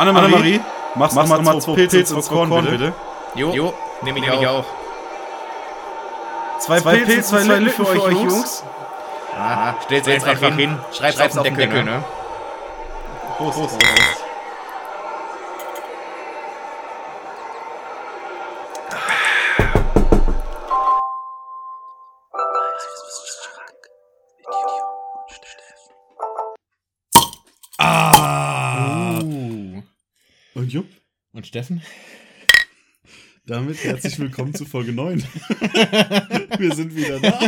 Annemarie, Annemarie, machst, mach mach mal zwei Pilze ins Korn, bitte. Jo, jo nehme ich, nehm ich auch. Zwei, Zwei Pilze, Pilze, zwei Lücken für euch Jungs. Aha, stellt sie einfach, einfach hin, schreib's, schreib's auf den Deckel, ne? Prost. Prost. Ah! Steffen? damit herzlich willkommen zu Folge 9. Wir sind wieder da.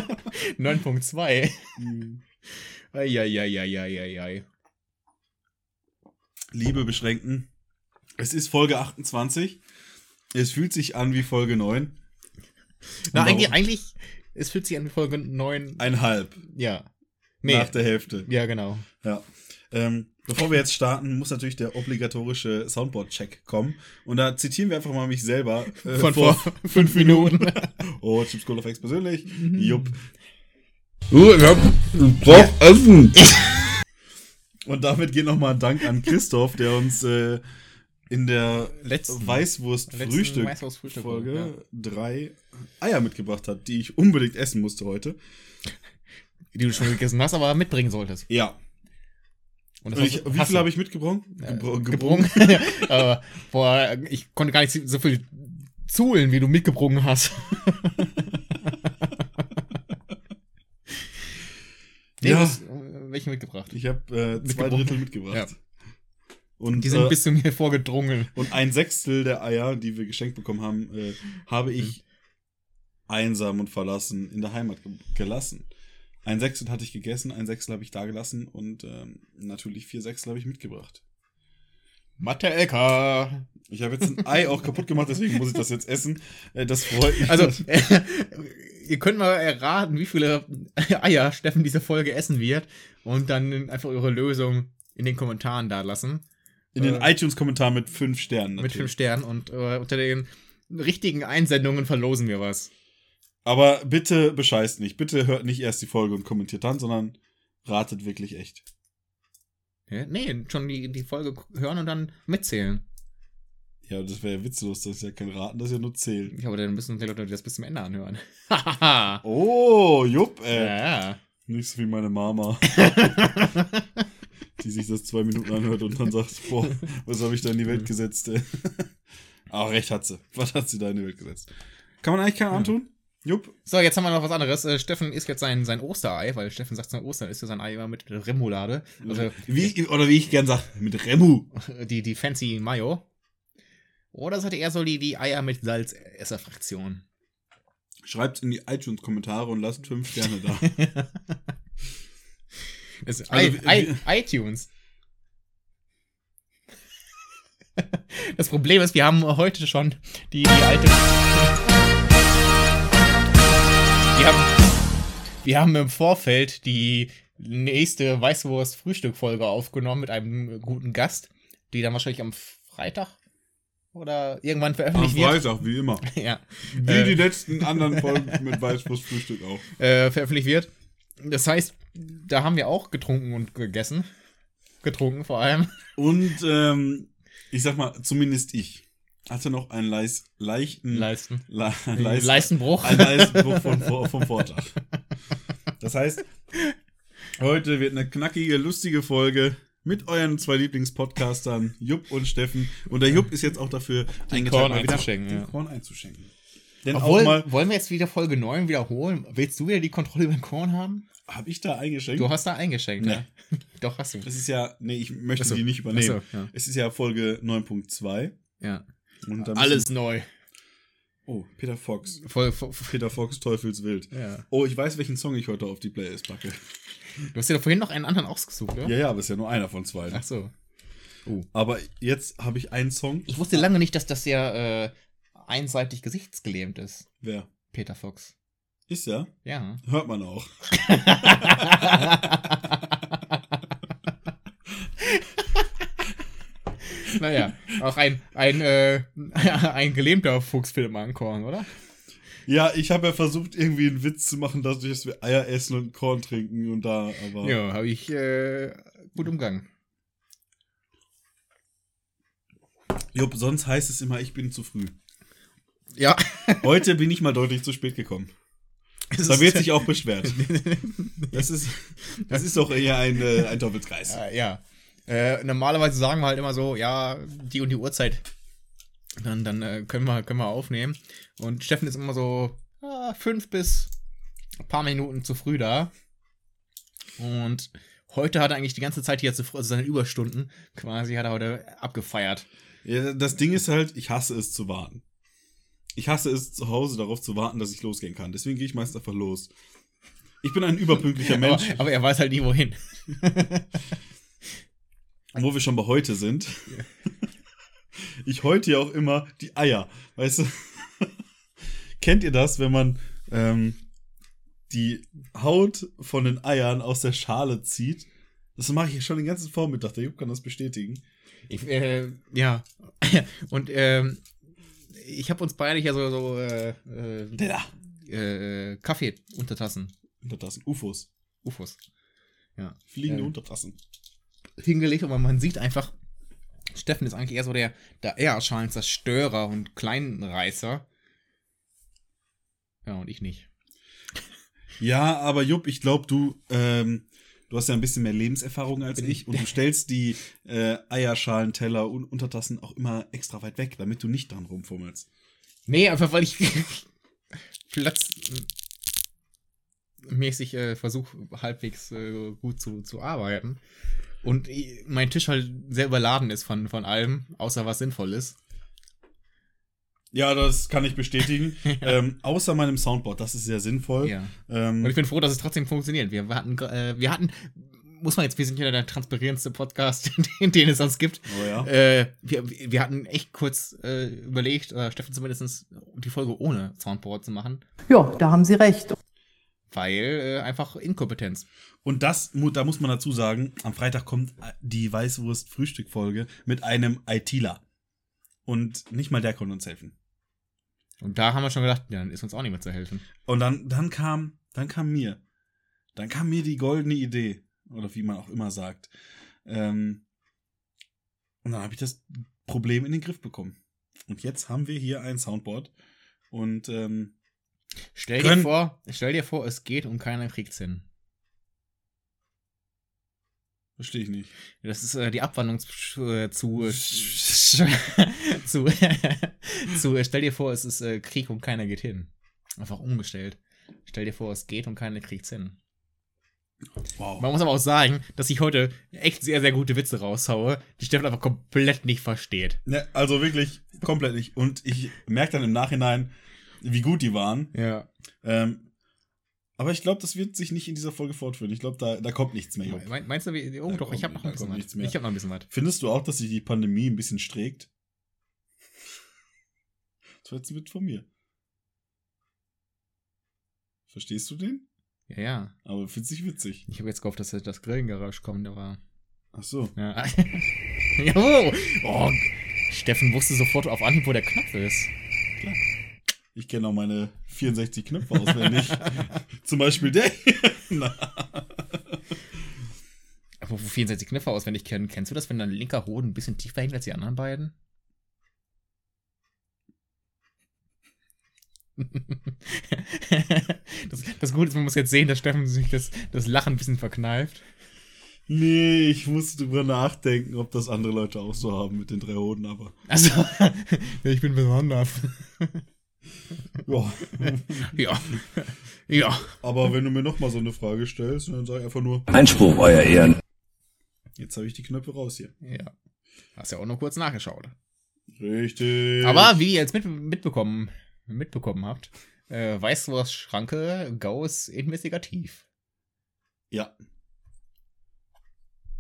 9.2. Eieieiei. Liebe Beschränkten, es ist Folge 28. Es fühlt sich an wie Folge 9. Na, eigentlich, eigentlich, es fühlt sich an wie Folge 9. Einhalb Ja. Nee. nach der Hälfte. Ja, genau. Ja. Ähm, bevor wir jetzt starten, muss natürlich der obligatorische Soundboard-Check kommen. Und da zitieren wir einfach mal mich selber. äh, Von vor fünf Minuten. Oh, Chips Cola Facts persönlich. Mhm. Jupp. Du, ich hab, ich brauch Essen. Und damit geht nochmal ein Dank an Christoph, der uns äh, in der Letzten- Weißwurst-Frühstück letzten Weißwurst-Frühstück, Folge ja. drei Eier mitgebracht hat, die ich unbedingt essen musste heute. Die du schon gegessen hast, aber mitbringen solltest. Ja. Und Und ich, wie viel habe ich mitgebracht? Gebro gebrungen? äh, boah, ich konnte gar nicht so viel zuhlen, wie du mitgebrungen hast. Nee, Ja. du hast, äh, welche mitgebracht? Ich habe äh, zwei. Drittel mitgebracht. Ja. Und, Die sind äh, bis zu mir vorgedrungen. und ein Sechstel der Eier, die wir geschenkt bekommen haben, äh, habe ich einsam und verlassen in der Heimat ge gelassen. Ein Sechstel hatte ich gegessen, ein Sechstel habe ich da gelassen und ähm, natürlich vier Sechstel habe ich mitgebracht. Mathe LK. Ich habe jetzt ein Ei auch kaputt gemacht, deswegen muss ich das jetzt essen. Äh, das freut mich. Also, äh, ihr könnt mal erraten, wie viele Eier Steffen diese Folge essen wird und dann einfach eure Lösung in den Kommentaren da lassen. in den äh, iTunes-Kommentar mit fünf Sternen. Mit fünf natürlich. Sternen und äh, unter den richtigen Einsendungen verlosen wir was. Aber bitte bescheißt nicht. Bitte hört nicht erst die Folge und kommentiert dann, sondern ratet wirklich echt. Ja, nee, schon die, die Folge hören und dann mitzählen. Ja, das wäre ja witzlos. Das ist ja kein Raten, das ist ja nur Zählen. Ja, aber dann müssen die Leute das bis zum Ende anhören. Oh, jupp, ey. ja, ja. Nicht so wie meine Mama, die sich das zwei Minuten anhört und dann sagt, boah, was habe ich da in die Welt gesetzt, ey. Aber recht hat sie. Was hat sie da in die Welt gesetzt? Kann man eigentlich keinen antun? Jupp. So, jetzt haben wir noch was anderes. Äh, Steffen isst jetzt sein, sein Osterei, weil Steffen sagt, sein Ostern isst er sein Ei immer mit Remoulade. Also Wie, oder wie ich gern sag, mit Remu. die, die fancy Mayo. Oder seid ihr eher so die, die Eier mit Salzesser-Fraktion? Schreibt in die iTunes-Kommentare und lasst fünf Sterne da. Also, I, I, iTunes. Das Problem ist, wir haben heute schon die, die alte. Wir haben im Vorfeld die nächste Weißwurst-Frühstück-Folge aufgenommen mit einem guten Gast, die dann wahrscheinlich am Freitag oder irgendwann Am veröffentlicht wird. Freitag, wie immer. Ja, Wie Äh. die letzten anderen Folgen mit Weißwurst-Frühstück auch. äh, veröffentlicht wird. Das heißt, da haben wir auch getrunken und gegessen. Getrunken vor allem. Und ähm, ich sag mal, zumindest ich hatte noch einen leis, leichten Leisten. Le Leis Leistenbruch. Ein Leistenbruch von, vom Vortag. Das heißt, heute wird eine knackige, lustige Folge mit euren zwei Lieblingspodcastern, Jupp und Steffen. Und der Jupp ist jetzt auch dafür eingetragen, Korn einzuschenken, den ja. Korn einzuschenken. Denn Obwohl, auch mal, wollen wir jetzt wieder Folge 9 wiederholen? Willst du wieder die Kontrolle über den Korn haben? habe ich da eingeschenkt? Du hast da eingeschenkt, Nee. ja. Doch, hast du. das ist ja, nee, ich möchte so. die nicht übernehmen. So, ja. Es ist ja Folge 9.2. ja. Alles neu. Oh, Peter Fox. Voll, voll, Peter Fox, Teufelswild. ja. Oh, ich weiß, welchen Song ich heute auf die Playlist packe. Du hast doch vorhin noch einen anderen ausgesucht, oder? Ja, ja, aber ist ja nur einer von zwei. Ach so. Aber jetzt habe ich einen Song. Ich wusste lange nicht, dass das ja äh, einseitig gesichtsgelähmt ist, Wer? Peter Fox. Ist ja. Ja. Hört man auch. naja, auch ein, ein, äh, ein gelähmter Fuchsfilm ankorn, oder? Ja, ich habe ja versucht, irgendwie einen Witz zu machen, dadurch, dass wir Eier essen und Korn trinken und da, aber. Ja, habe ich äh, gut umgangen. Jupp, sonst heißt es immer, ich bin zu früh. Ja. Heute bin ich mal deutlich zu spät gekommen. Da wird sich auch beschwert. Das ist, das ist doch eher ein, äh, ein Teufelskreis. Ja, ja. Äh, normalerweise sagen wir halt immer so, ja, die und die Uhrzeit. Dann, dann äh, können, wir, können wir aufnehmen. Und Steffen ist immer so ah, fünf bis ein paar Minuten zu früh da. Und heute hat er eigentlich die ganze Zeit hier zu früh, also seine Überstunden quasi, hat er heute abgefeiert. Ja, das Ding ist halt, ich hasse es zu warten. Ich hasse es zu Hause darauf zu warten, dass ich losgehen kann. Deswegen gehe ich meist einfach los. Ich bin ein überpünktlicher Mensch. Aber, aber er weiß halt nie wohin. Wo wir schon bei heute sind. Ich heute ja auch immer die Eier. Weißt du? Kennt ihr das, wenn man ähm, die Haut von den Eiern aus der Schale zieht? Das mache ich schon den ganzen Vormittag. Der Jupp kann das bestätigen. Ich, äh, ja. Und ähm, ich habe uns beide hier so, so äh, äh, äh, Kaffee untertassen. Untertassen. UFOs. UFOs. Ja. Fliegende Ähm. Untertassen. Hingelegt, aber man sieht einfach, Steffen ist eigentlich eher so der, der Eierschalen-Zerstörer und Kleinreißer. Ja, und ich nicht. Ja, aber Jupp, ich glaube, du, ähm, du hast ja ein bisschen mehr Lebenserfahrung als Bin ich und du stellst die äh, Eierschalen, Teller und Untertassen auch immer extra weit weg, damit du nicht dran rumfummelst. Nee, einfach weil ich platzmäßig äh, versuche, halbwegs äh, gut zu, zu arbeiten. Und mein Tisch halt sehr überladen ist von, von allem, außer was sinnvoll ist. Ja, das kann ich bestätigen. ähm, außer meinem Soundboard, das ist sehr sinnvoll. Ja. Ähm, Und ich bin froh, dass es trotzdem funktioniert. Wir hatten, äh, wir hatten, muss man jetzt, wir sind ja der transparenteste Podcast, den, den es sonst gibt. oh ja. Äh, wir, wir hatten echt kurz äh, überlegt, oder Steffen zumindest, die Folge ohne Soundboard zu machen, Ja, da haben Sie recht. Weil äh, einfach Inkompetenz. Und das, da muss man dazu sagen, am Freitag kommt äh, die Weißwurst-Frühstück-Folge mit einem ITler. Und nicht mal der konnte uns helfen. Und da haben wir schon gedacht, ja, dann ist uns auch mehr zu helfen. Und dann, dann kam, dann kam mir, dann kam mir die goldene Idee, oder wie man auch immer sagt. Ähm, und dann habe ich das Problem in den Griff bekommen. Und jetzt haben wir hier ein Soundboard. Und ähm, Stell dir vor, stell dir vor, es geht und keiner kriegt's hin. verstehe ich nicht. Das ist äh, die Abwandlung zu, äh, zu, zu, zu äh, stell dir vor, es ist äh, Krieg und keiner geht hin. Einfach umgestellt. Stell dir vor, es geht und keiner kriegt's hin. Wow. Man muss aber auch sagen, dass ich heute echt sehr, sehr gute Witze raushaue, die Steffen einfach komplett nicht versteht. Ne, also wirklich komplett nicht. Und ich merke dann im Nachhinein, wie gut die waren. Ja. Ähm, aber ich glaube, das wird sich nicht in dieser Folge fortführen. Ich glaube, da, da kommt nichts mehr. Me- Meinst du, wie, oh Da doch, ich habe kommt- noch ein bisschen kommt was. mehr. Ich habe noch ein bisschen was. Findest du auch, dass sich die Pandemie ein bisschen strägt? Das war jetzt ein Witz von mir. Verstehst du den? Ja, ja. Aber findest dich witzig. Ich habe jetzt gehofft, dass das Grillengeräusch kommt, aber. Ach so. Ja. jo! Oh, Steffen wusste sofort auf Anhieb, wo der Knopf ist. Ich kenne auch meine 64 Knöpfe auswendig. Zum Beispiel der. Aber wo 64 Knöpfe auswendig kennen, kennst du das, wenn dein linker Hoden ein bisschen tiefer hängt als die anderen beiden? das, das Gute ist, man muss jetzt sehen, dass Steffen sich das, das Lachen ein bisschen verkneift. Nee, ich muss drüber nachdenken, ob das andere Leute auch so haben mit den drei Hoden, aber. Also, ich bin besonders. Ja. Ja. Ja. Aber wenn du mir nochmal so eine Frage stellst, dann sag ich einfach nur, Einspruch, Euer Ehren. jetzt habe ich die Knöpfe raus hier. Ja. Hast ja auch nur kurz nachgeschaut. Richtig. Aber wie ihr jetzt mit, mitbekommen, mitbekommen habt, äh, weißt du was, Schranke, Gauss investigativ. Ja.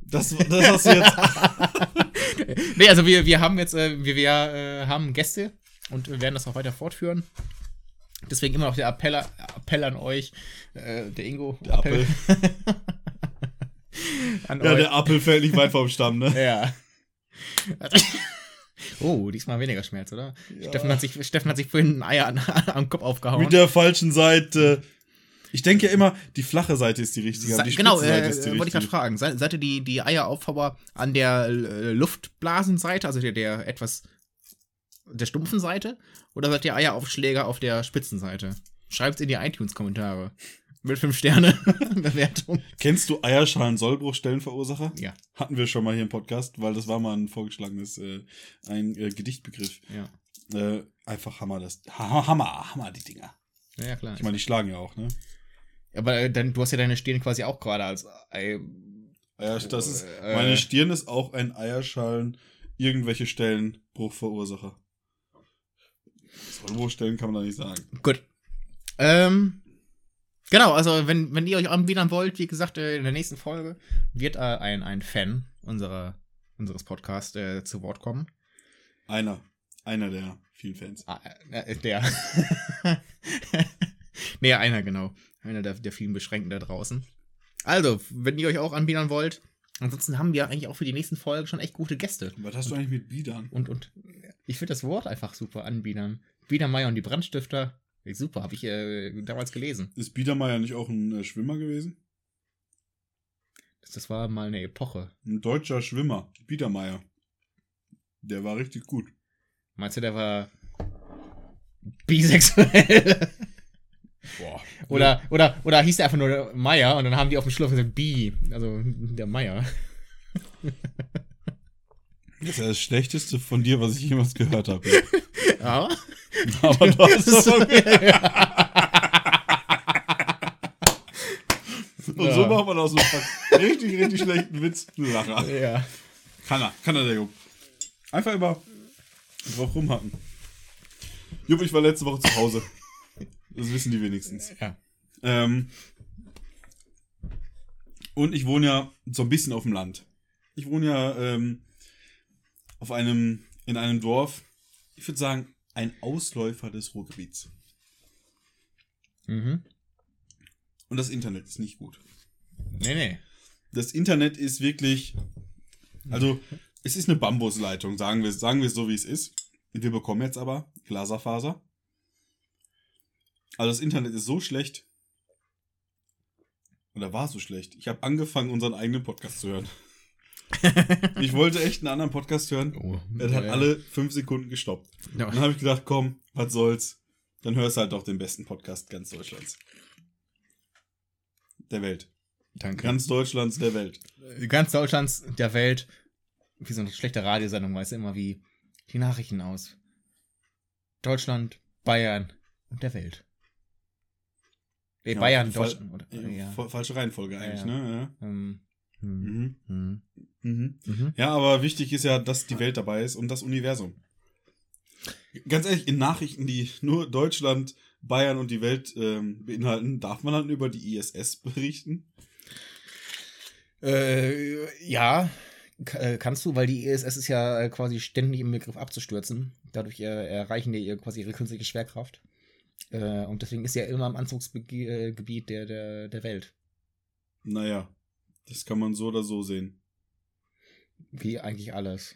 Das, das hast du jetzt. nee, also wir, wir haben jetzt, äh, wir, wir äh, haben Gäste und wir werden das auch weiter fortführen. Deswegen immer noch der Appell, Appell an euch, äh, der Ingo. Der Appell. Ja, euch. der Apfel fällt nicht weit vom Stamm, ne? Ja. oh, diesmal weniger Schmerz, oder? Ja. Steffen, hat sich, Steffen hat sich vorhin ein Eier an, am Kopf aufgehauen. Mit der falschen Seite. Ich denke ja immer, die flache Seite ist die richtige, die genau, äh, ist die wollte ich gerade fragen. Se- Seid ihr die, die Eieraufbauer an der äh, Luftblasenseite, also der, der etwas der stumpfen Seite oder seid ihr Eieraufschläger auf der Spitzenseite? Schreibt's in die iTunes-Kommentare. Mit 5 Sterne Bewertung. Kennst du Eierschalen Sollbruchstellenverursacher? Ja, Hatten wir schon mal hier im Podcast, weil das war mal ein vorgeschlagenes, äh, ein äh, Gedichtbegriff. ja. Äh, einfach Hammer, das. Ha Hammer, Hammer, die Dinger. Ja, ja, klar. Ich meine, die schlagen ja auch, ne? Aber äh, dann, du hast ja deine Stirn quasi auch gerade als Ei. Ja, das ist, Äh, meine Stirn ist auch ein Eierschalen, irgendwelche Stellenbruchverursacher. Sollbruchstellen kann man da nicht sagen. Gut. Ähm, genau, also wenn, wenn ihr euch anbiedern wollt, wie gesagt, äh, in der nächsten Folge wird äh, ein, ein Fan unserer, unseres Podcasts äh, zu Wort kommen. Einer. Einer der vielen Fans. Ah, äh, der. nee, einer, genau. Einer der, der vielen Beschränkten da draußen. Also, wenn ihr euch auch anbiedern wollt, ansonsten haben wir eigentlich auch für die nächsten Folgen schon echt gute Gäste. Was hast du eigentlich mit Biedern? Und, und ich finde das Wort einfach super anbiedern. Biedermeier und die Brandstifter. Super, habe ich äh, damals gelesen. Ist Biedermeier nicht auch ein äh, Schwimmer gewesen? Das, war mal eine Epoche. Ein deutscher Schwimmer. Biedermeier. Der war richtig gut. Meinst du, der war bisexuell? Boah. oder, oder, oder hieß der einfach nur Meier und dann haben die auf dem Schluss gesagt, Bi, also der Meier. Das ist ja das Schlechteste von dir, was ich jemals gehört habe. Ja. Aber du hast ist- aber Und Ja. so macht man aus so einem richtig, richtig schlechten Witz einen Lacher. ja. Kann er, kann er, der Jupp. Einfach immer drauf rumhacken. Jupp, ich war letzte Woche zu Hause. Das wissen die wenigstens. Ja. Ähm, und ich wohne ja so ein bisschen auf dem Land. Ich wohne ja ähm, auf einem, in einem Dorf, ich würde sagen, ein Ausläufer des Ruhrgebiets. Mhm. Und das Internet ist nicht gut. Nee, nee. Das Internet ist wirklich, also es ist eine Bambusleitung, sagen wir, sagen wir es so, wie es ist. Wir bekommen jetzt aber Glaserfaser. Also das Internet ist so schlecht. Oder war so schlecht. Ich habe angefangen, unseren eigenen Podcast zu hören. Ich wollte echt einen anderen Podcast hören. Oh, Er hat alle fünf Sekunden gestoppt. Ja. Dann habe ich gedacht, komm, was soll's. Dann hörst du halt doch den besten Podcast ganz Deutschlands. Der Welt. Danke. Ganz Deutschlands der Welt. Ganz Deutschlands, der Welt, wie so eine schlechte Radiosendung, weißt du, immer wie die Nachrichten aus. Deutschland, Bayern und der Welt. Nee, Ja, Bayern, Deutschland. Oder, Ja, ja. fa- Falsche Reihenfolge eigentlich, Ja, ne? Ähm, Ja. hm, Mhm. hm, Mhm. mhm. ja, aber wichtig ist ja, dass die Welt dabei ist und das Universum. Ganz ehrlich, in Nachrichten, die nur Deutschland, Bayern und die Welt ähm, beinhalten, darf man dann über die ISS berichten? Äh, ja, äh, kannst du, weil die ISS ist ja äh, quasi ständig im Begriff abzustürzen. Dadurch äh, erreichen die ihr quasi ihre künstliche Schwerkraft. Äh, und deswegen ist sie ja immer im Anzugsgebiet der, der, der Welt. Naja, das kann man so oder so sehen. Wie eigentlich alles.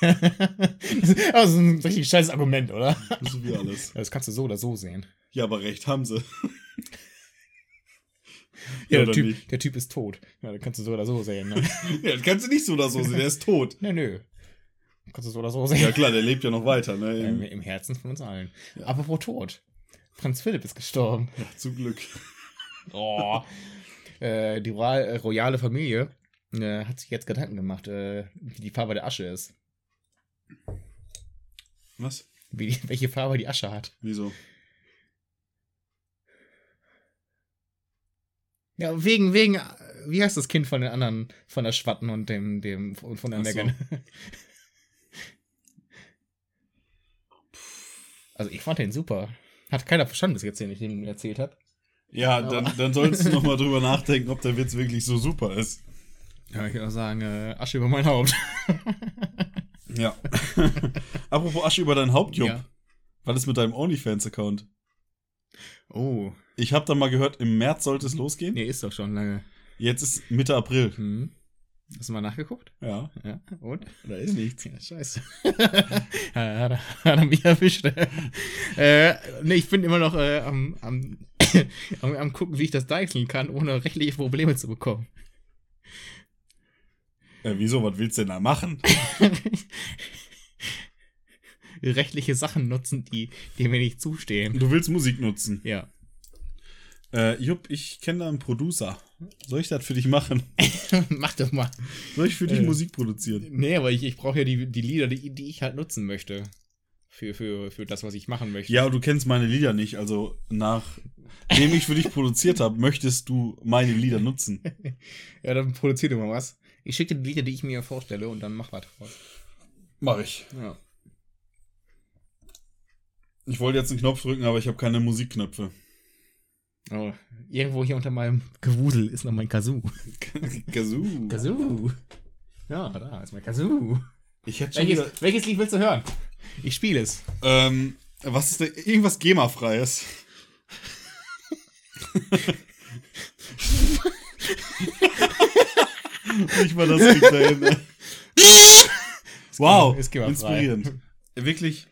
das ist ein richtig scheiß Argument, oder? So wie alles. Das kannst du so oder so sehen. Ja, aber recht haben sie. Ja, oder der, typ, der Typ ist tot. Ja, das kannst du so oder so sehen. Ne? Ja, das kannst du nicht so oder so sehen, der ist tot. nö, nö. Kannst du so oder so sehen. Ja klar, der lebt ja noch weiter, ne? Im, Im, Im Herzen von uns allen. Ja. Apropos tot. Prinz Philipp ist gestorben. ja, zum Glück. Oh. äh, die royal, äh, royale Familie äh, hat sich jetzt Gedanken gemacht, äh, wie die Farbe der Asche ist. Was? Wie die, welche Farbe die Asche hat. Wieso? Ja, wegen, wegen, äh, wie heißt das Kind von den anderen, von der Schwatten und dem, dem, und von der Ach so. Megan? Also ich fand den super. Hat keiner verstanden bis jetzt, den ich ihm erzählt habe. Ja, Aber- dann, dann solltest du noch mal drüber nachdenken, ob der Witz wirklich so super ist. Ja, ich würde sagen, äh, Asche über mein Haupt. Ja. Apropos Asche über dein Haupt, Jupp. Ja. Was ist mit deinem OnlyFans-Account? Oh, Ich habe da mal gehört, im März sollte es losgehen. nee, ist doch schon lange. Jetzt ist Mitte April. Hm. Hast du mal nachgeguckt? Ja, Ja, und? da ist nichts. Ja, scheiße. hat, er, hat mich erwischt. äh, nee, ich bin immer noch äh, am, am, am, am gucken, wie ich das deichseln kann, ohne rechtliche Probleme zu bekommen. Äh, wieso, was willst du denn da machen? rechtliche Sachen nutzen, die, die mir nicht zustehen. Du willst Musik nutzen. Ja. Äh, Jupp, ich kenne da einen Producer. Soll ich das für dich machen? Mach doch mal. Soll ich für dich Äh. Musik produzieren? Nee, aber ich, ich brauche ja die, die Lieder, die, die ich halt nutzen möchte. Für, für, für das, was ich machen möchte. Ja, aber du kennst meine Lieder nicht. Also, nachdem ich für dich produziert habe, möchtest du meine Lieder nutzen. Ja, dann produziert immer was. Ich schicke dir die Lieder, die ich mir vorstelle und dann mach was draus. Mach ich. Ja. Ich wollte jetzt einen Knopf drücken, aber ich habe keine Musikknöpfe. Oh, irgendwo hier unter meinem Gewusel ist noch mein Kazoo. Kazoo. Kazoo. Ja, da ist mein Kazoo. Ich hätte schon wieder, Welches, welches Lied willst du hören? Ich spiele es. ähm, was ist da? Irgendwas GEMA-freies. Nicht mal das kriegt hin. ne? Wow, inspirierend. Wirklich,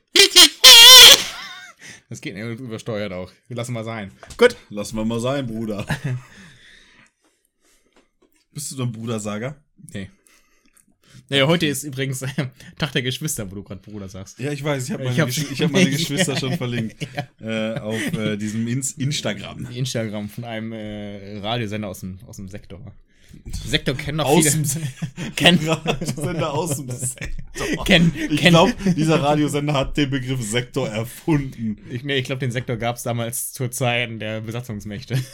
Das geht nicht übersteuert auch. Wir lassen mal sein. Gut. lassen wir mal sein, Bruder. Bist du dein Brudersager? Nee. Naja, heute ist übrigens äh, Tag der Geschwister, wo du gerade Bruder sagst. Ja, ich weiß, ich habe meine, Ich hab- Gesch ich hab meine Geschwister schon verlinkt. äh, auf äh, diesem Ins Instagram. Instagram von einem äh, Radiosender aus dem, aus dem Sektor. Sektor kennen noch Aus viele. dem kennen, Radiosender aus dem Sektor. kennen, Ich glaube, dieser Radiosender hat den Begriff Sektor erfunden. Ich, nee, ich glaube, den Sektor gab es damals zur Zeit der Besatzungsmächte.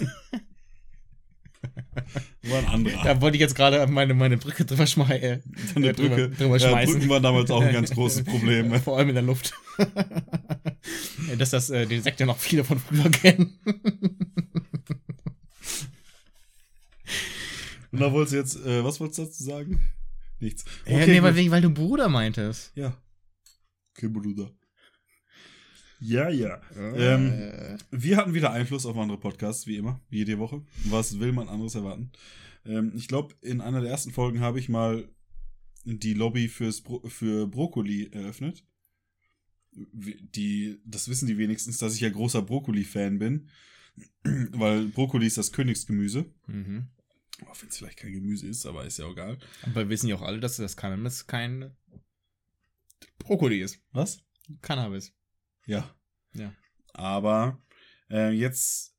War ein anderer. Da wollte ich jetzt gerade meine, meine Brücke drüber, schmei äh, Eine äh, drüber, Brücke. drüber ja, schmeißen. Brücken waren damals auch ein ganz großes Problem. Vor allem in der Luft. Dass das äh, den Sektor noch viele von früher kennen. Und da wolltest du jetzt, äh, was wolltest du dazu sagen? Nichts. ja, nee, weil, weil du Bruder meintest. ja. Okay, Bruder. Ja, ja. Ähm, Äh, Wir hatten wieder Einfluss auf andere Podcasts, wie immer, wie jede Woche. Was will man anderes erwarten? Ähm, ich glaube, in einer der ersten Folgen habe ich mal die Lobby fürs Bro für Brokkoli eröffnet. Die, das wissen die wenigstens, dass ich ja großer Brokkoli-Fan bin. Weil Brokkoli ist das Königsgemüse. mhm. Auch wenn es vielleicht kein Gemüse ist, aber ist ja auch egal. Aber wir wissen ja auch alle, dass das Cannabis kein Brokkoli ist. Was? Cannabis. Ja. Ja. Aber äh, jetzt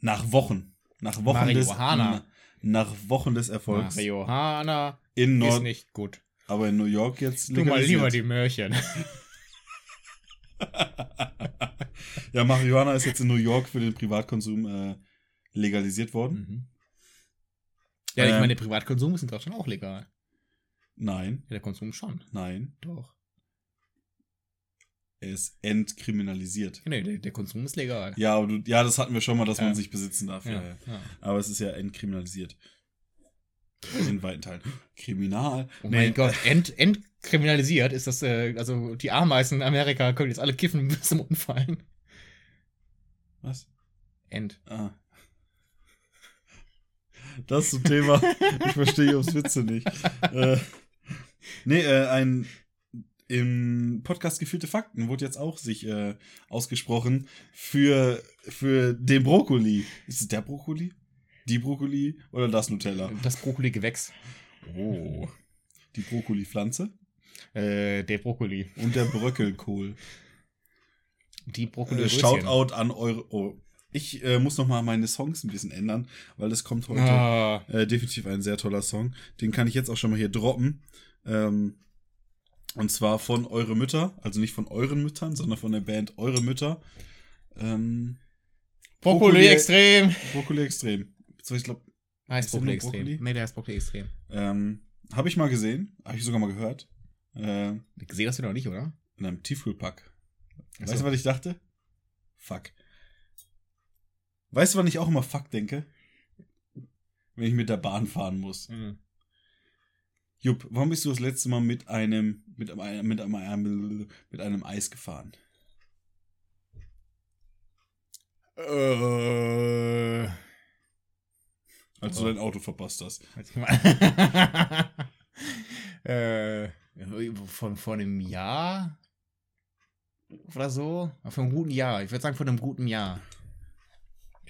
nach Wochen, nach Wochen Marihuana. des nach Wochen des Erfolgs Marihuana in ist Nord, nicht gut. aber in New York jetzt Tu mal lieber die Möhrchen. ja, Marihuana ist jetzt in New York für den Privatkonsum äh, legalisiert worden. Ja, ich Ähm. meine, der Privatkonsum ist in Deutschland auch legal. Nein, Ja, der Konsum schon. nein, Doch. er ist entkriminalisiert. Nee, der, der Konsum ist legal. Ja, aber du, ja, das hatten wir schon mal, dass Ja. man sich besitzen darf. Ja. Ja. Aber es ist ja entkriminalisiert. In weiten Teilen. Kriminal. Oh Nee, mein Gott, ent, entkriminalisiert ist das, äh, also die Ameisen in Amerika können jetzt alle kiffen bis zum Unfallen. Was? End. Ah. Das zum Thema. Ich verstehe Jobs Witze nicht. äh, nee, äh, ein im Podcast Gefühlte Fakten wurde jetzt auch sich äh, ausgesprochen für, für den Brokkoli. Ist es der Brokkoli? Die Brokkoli oder das Nutella? Das Brokkoli-Gewächs. Oh. Die Brokkoli-Pflanze Äh, der Brokkoli. und der Bröckelkohl. Die brokkoli Äh, Shoutout an eure. Oh. Ich äh, muss noch mal meine Songs ein bisschen ändern, weil es kommt heute Ah, Äh, definitiv ein sehr toller Song. Den kann ich jetzt auch schon mal hier droppen. Ähm, und zwar von Eure Mütter. Also nicht von euren Müttern, sondern von der Band Eure Mütter. Ähm, Brokkoli Brokkoli- extrem. Brokkoli Extrem. So, ich glaube, Heißt Ist der Brokkoli extrem. Brokkoli? Nee, der heißt Brokkoli extrem. ähm, habe ich mal gesehen. Habe ich sogar mal gehört. Äh, Gesehen hast du noch nicht, oder? in einem Tiefkühlpack. Weißt du, was ich dachte? Fuck. Weißt du, wann ich auch immer Fuck denke? Wenn ich mit der Bahn fahren muss. Mhm. Jupp, warum bist du das letzte Mal mit einem mit einem mit einem, mit einem Eis gefahren? Äh. Als du dein Auto verpasst hast. Äh, von, von einem Jahr oder so? Von einem guten Jahr. Ich würde sagen, von einem guten Jahr.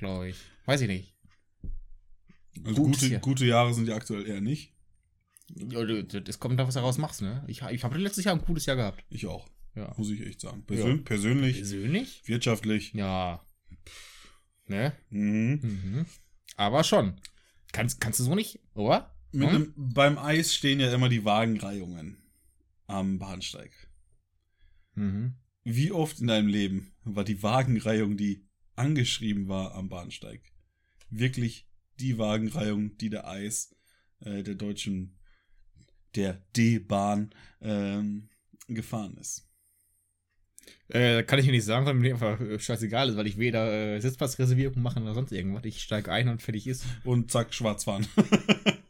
Glaube ich. Weiß ich nicht. Also Gut, gute, ja. gute Jahre sind ja aktuell eher nicht. Ja, Das kommt da, was du daraus machst, ne? Ich, ich habe letztes Jahr ein gutes Jahr gehabt. Ich auch. Ja. Muss ich echt sagen. Persön Persönlich, Persönlich? wirtschaftlich. Ja. Ne? Mhm. Mhm. Aber schon. Kannst, kannst du so nicht, oder? Hm? einem, beim Eis stehen ja immer die Wagenreihungen am Bahnsteig. Mhm. Wie oft in deinem Leben war die Wagenreihung, die angeschrieben war am Bahnsteig, wirklich die Wagenreihung, die der Eis äh, der deutschen, der D-Bahn ähm, gefahren ist? Äh, kann ich mir nicht sagen, weil mir einfach äh, scheißegal ist, weil ich weder äh, Sitzplatzreservierung mache noch sonst irgendwas. Ich steige ein und fertig ist. Und zack, schwarz fahren.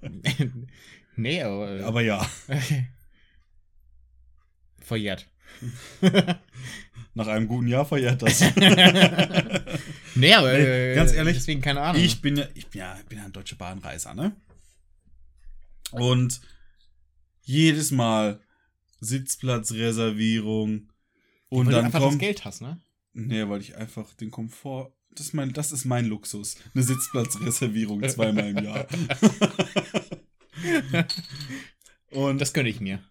nee, aber. Äh, Aber ja, verjährt. nach einem guten Jahr verjährt das. nee, aber. Nee, äh, ganz ehrlich, Deswegen keine Ahnung. Ich bin ja, ich bin ja, bin ja ein deutscher Bahnreiser, ne? Und jedes Mal Sitzplatzreservierung und weil du dann einfach das kommt. Geld hast, ne? Nee, weil ich einfach den Komfort. Das ist mein, das ist mein Luxus. Eine Sitzplatzreservierung zweimal im Jahr. und Das gönne ich mir.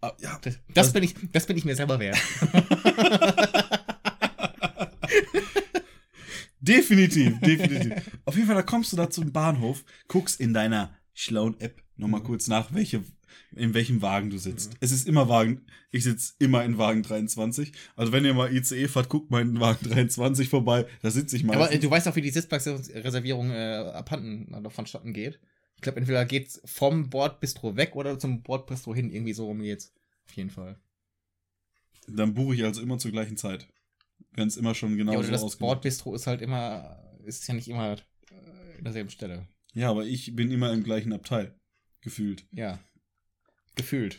ah, ja, Das, das, Das- bin ich, das bin ich mir selber wert. Definitiv, definitiv. Auf jeden Fall, da kommst du da zum Bahnhof, guckst in deiner schlauen App nochmal Mhm. kurz nach, welche, in welchem Wagen du sitzt. Es ist immer Wagen, ich sitze immer in Wagen 23. Also wenn ihr mal ICE fahrt, guckt mal in Wagen 23 vorbei, da sitze ich meistens. Aber äh, du weißt auch, wie die Sitzplatzreservierung äh, abhanden oder vonstatten geht. Ich glaube, entweder geht's vom Bordbistro weg oder zum Bordbistro hin. Irgendwie so rum geht's. Auf jeden Fall. Dann buche ich also immer zur gleichen Zeit. Wenn es immer schon genau ja, so oder das ausgemacht Bordbistro ist halt immer, ist ja nicht immer äh, in derselben Stelle. Ja, aber ich bin immer im gleichen Abteil. Gefühlt. Ja. Gefühlt.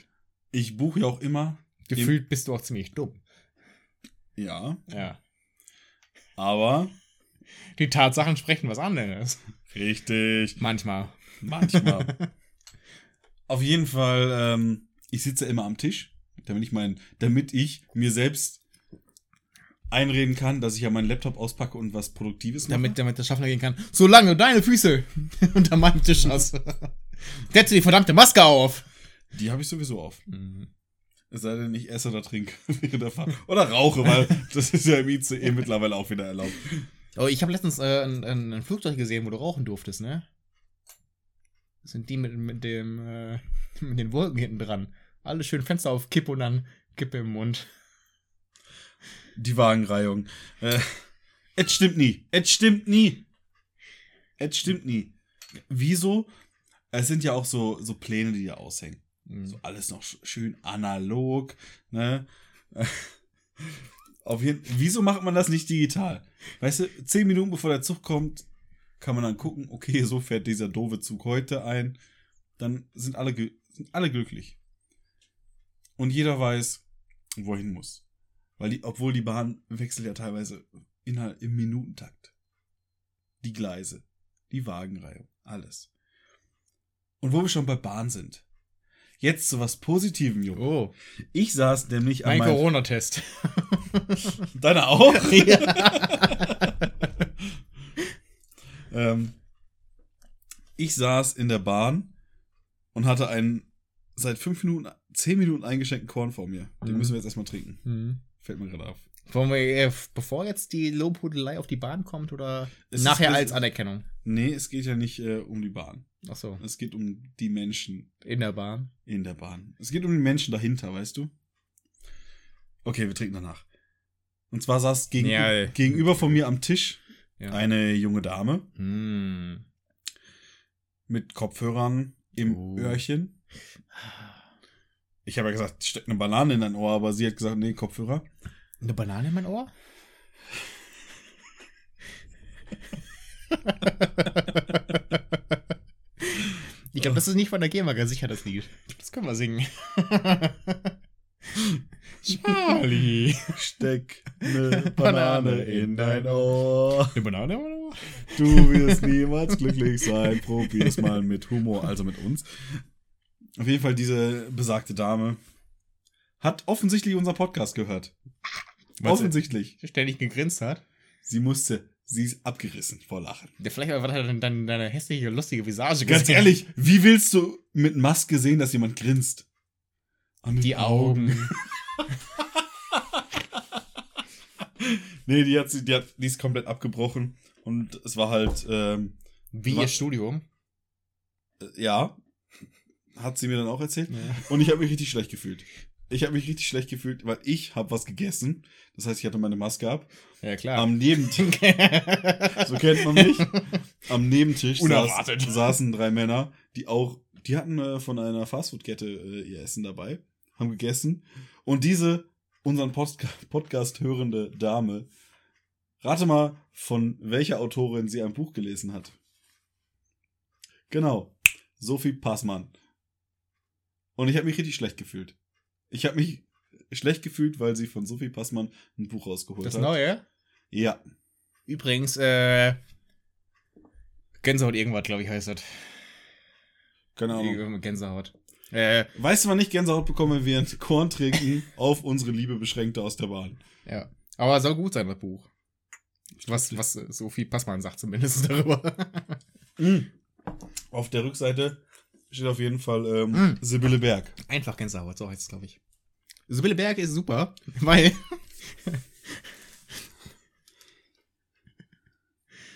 Ich buche ja auch immer. Gefühlt bist du auch ziemlich dumm. Ja, Ja. aber. Die Tatsachen sprechen was anderes. Richtig. Manchmal. Manchmal. Auf jeden Fall, ähm, ich sitze immer am Tisch, damit ich mein, damit ich mir selbst einreden kann, dass ich ja meinen Laptop auspacke und was Produktives mache. Damit, damit der Schaffner gehen kann. Solange du deine Füße unter meinem Tisch hast. Setze die verdammte Maske auf. Die habe ich sowieso auf. Mhm. Es sei denn, ich esse oder trinke während der Fahrt. Oder rauche, weil das ist ja im ICE mittlerweile auch wieder erlaubt. Oh, ich habe letztens äh, ein, ein, ein Flugzeug gesehen, wo du rauchen durftest, ne? Das sind die mit, mit dem, äh, mit den Wolken hinten dran. Alle schön Fenster auf Kipp und dann Kippe im Mund. Die Wagenreihung. Äh, es stimmt nie. Es stimmt nie. Es stimmt nie. Wieso? Es sind ja auch so, so Pläne, die da aushängen. Mhm. So alles noch sch- schön analog, ne? Auf jeden Wieso macht man das nicht digital? Weißt du, zehn Minuten bevor der Zug kommt, kann man dann gucken, okay, so fährt dieser doofe Zug heute ein. Dann sind alle, sind alle glücklich. Und jeder weiß, wo er hin muss. Weil die, obwohl die Bahn wechselt ja teilweise innerhalb im Minutentakt. Die Gleise, die Wagenreihe, alles. Und wo wir schon bei Bahn sind. Jetzt zu was Positivem, Junge. Oh, Ich saß nämlich an mein meinem... Corona-Test. Deiner auch? ja. ähm, ich saß in der Bahn und hatte einen seit fünf Minuten, zehn Minuten eingeschenkten Korn vor mir. Den Mhm. müssen wir jetzt erstmal trinken. Mhm. Fällt mir gerade auf. Wollen wir, äh, bevor jetzt die Lobhudelei auf die Bahn kommt oder Es nachher ist- als Anerkennung? Nee, es geht ja nicht äh, um die Bahn. Ach so, Es geht um die Menschen in der Bahn. in der Bahn. Es geht um die Menschen dahinter, weißt du? Okay, wir trinken danach. Und zwar saß gegen, Ja, ey. gegenüber von mir am Tisch Ja. eine junge Dame Hm. mit Kopfhörern im Oh. Öhrchen. Ich habe ja gesagt, steckt eine Banane in dein Ohr, aber sie hat gesagt, nee, Kopfhörer. Eine Banane in mein Ohr? ich glaube, das ist nicht von der GEMA gesichert, das Lied. Das können wir singen. Charlie. Steck eine Banane in dein Ohr. Eine Banane in mein Ohr? Du wirst niemals glücklich sein. Probier's mal mit Humor, also mit uns. Auf jeden Fall, diese besagte Dame hat offensichtlich unseren Podcast gehört. Was- offensichtlich. Ständig gegrinst hat. Sie musste, sie ist abgerissen vor Lachen. Ja, vielleicht war das dann deine, deine hässliche, lustige Visage Ganz gesehen. ehrlich, wie willst du mit Maske sehen, dass jemand grinst? Den Die Augen. Nee, die hat, sie- die hat, die ist komplett abgebrochen. Und es war halt, ähm, Wie ihr Studium. äh, ja, hat sie mir dann auch erzählt. Und ich habe mich richtig schlecht gefühlt. Ich habe mich richtig schlecht gefühlt, weil ich habe was gegessen. Das heißt, ich hatte meine Maske ab. Ja, klar. Am Nebentisch, so kennt man mich. Am Nebentisch saß, saßen drei Männer, die auch, die hatten äh, von einer Fastfood-Kette äh, ihr Essen dabei, haben gegessen. Und diese, unseren Postka Podcast hörende Dame, rate mal, von welcher Autorin sie ein Buch gelesen hat. Genau, Sophie Passmann. Und ich habe mich richtig schlecht gefühlt. Ich habe mich schlecht gefühlt, weil sie von Sophie Passmann ein Buch rausgeholt Das hat. Neue? Ja, Übrigens, äh. Gänsehaut irgendwas, glaube ich, heißt das. keine Ahnung. Gänsehaut. Äh, Weißt du, wann ich Gänsehaut bekomme, wenn wir ein Korn trinken auf unsere Liebe Beschränkte aus der Bahn? ja. Aber soll gut sein, das Buch. Was, was Sophie Passmann sagt zumindest darüber. Auf der Rückseite steht auf jeden Fall ähm, Mm. Sibylle Berg. Einfach Gänsehaut, so heißt es, glaube ich. Sibylle Berg ist super, weil.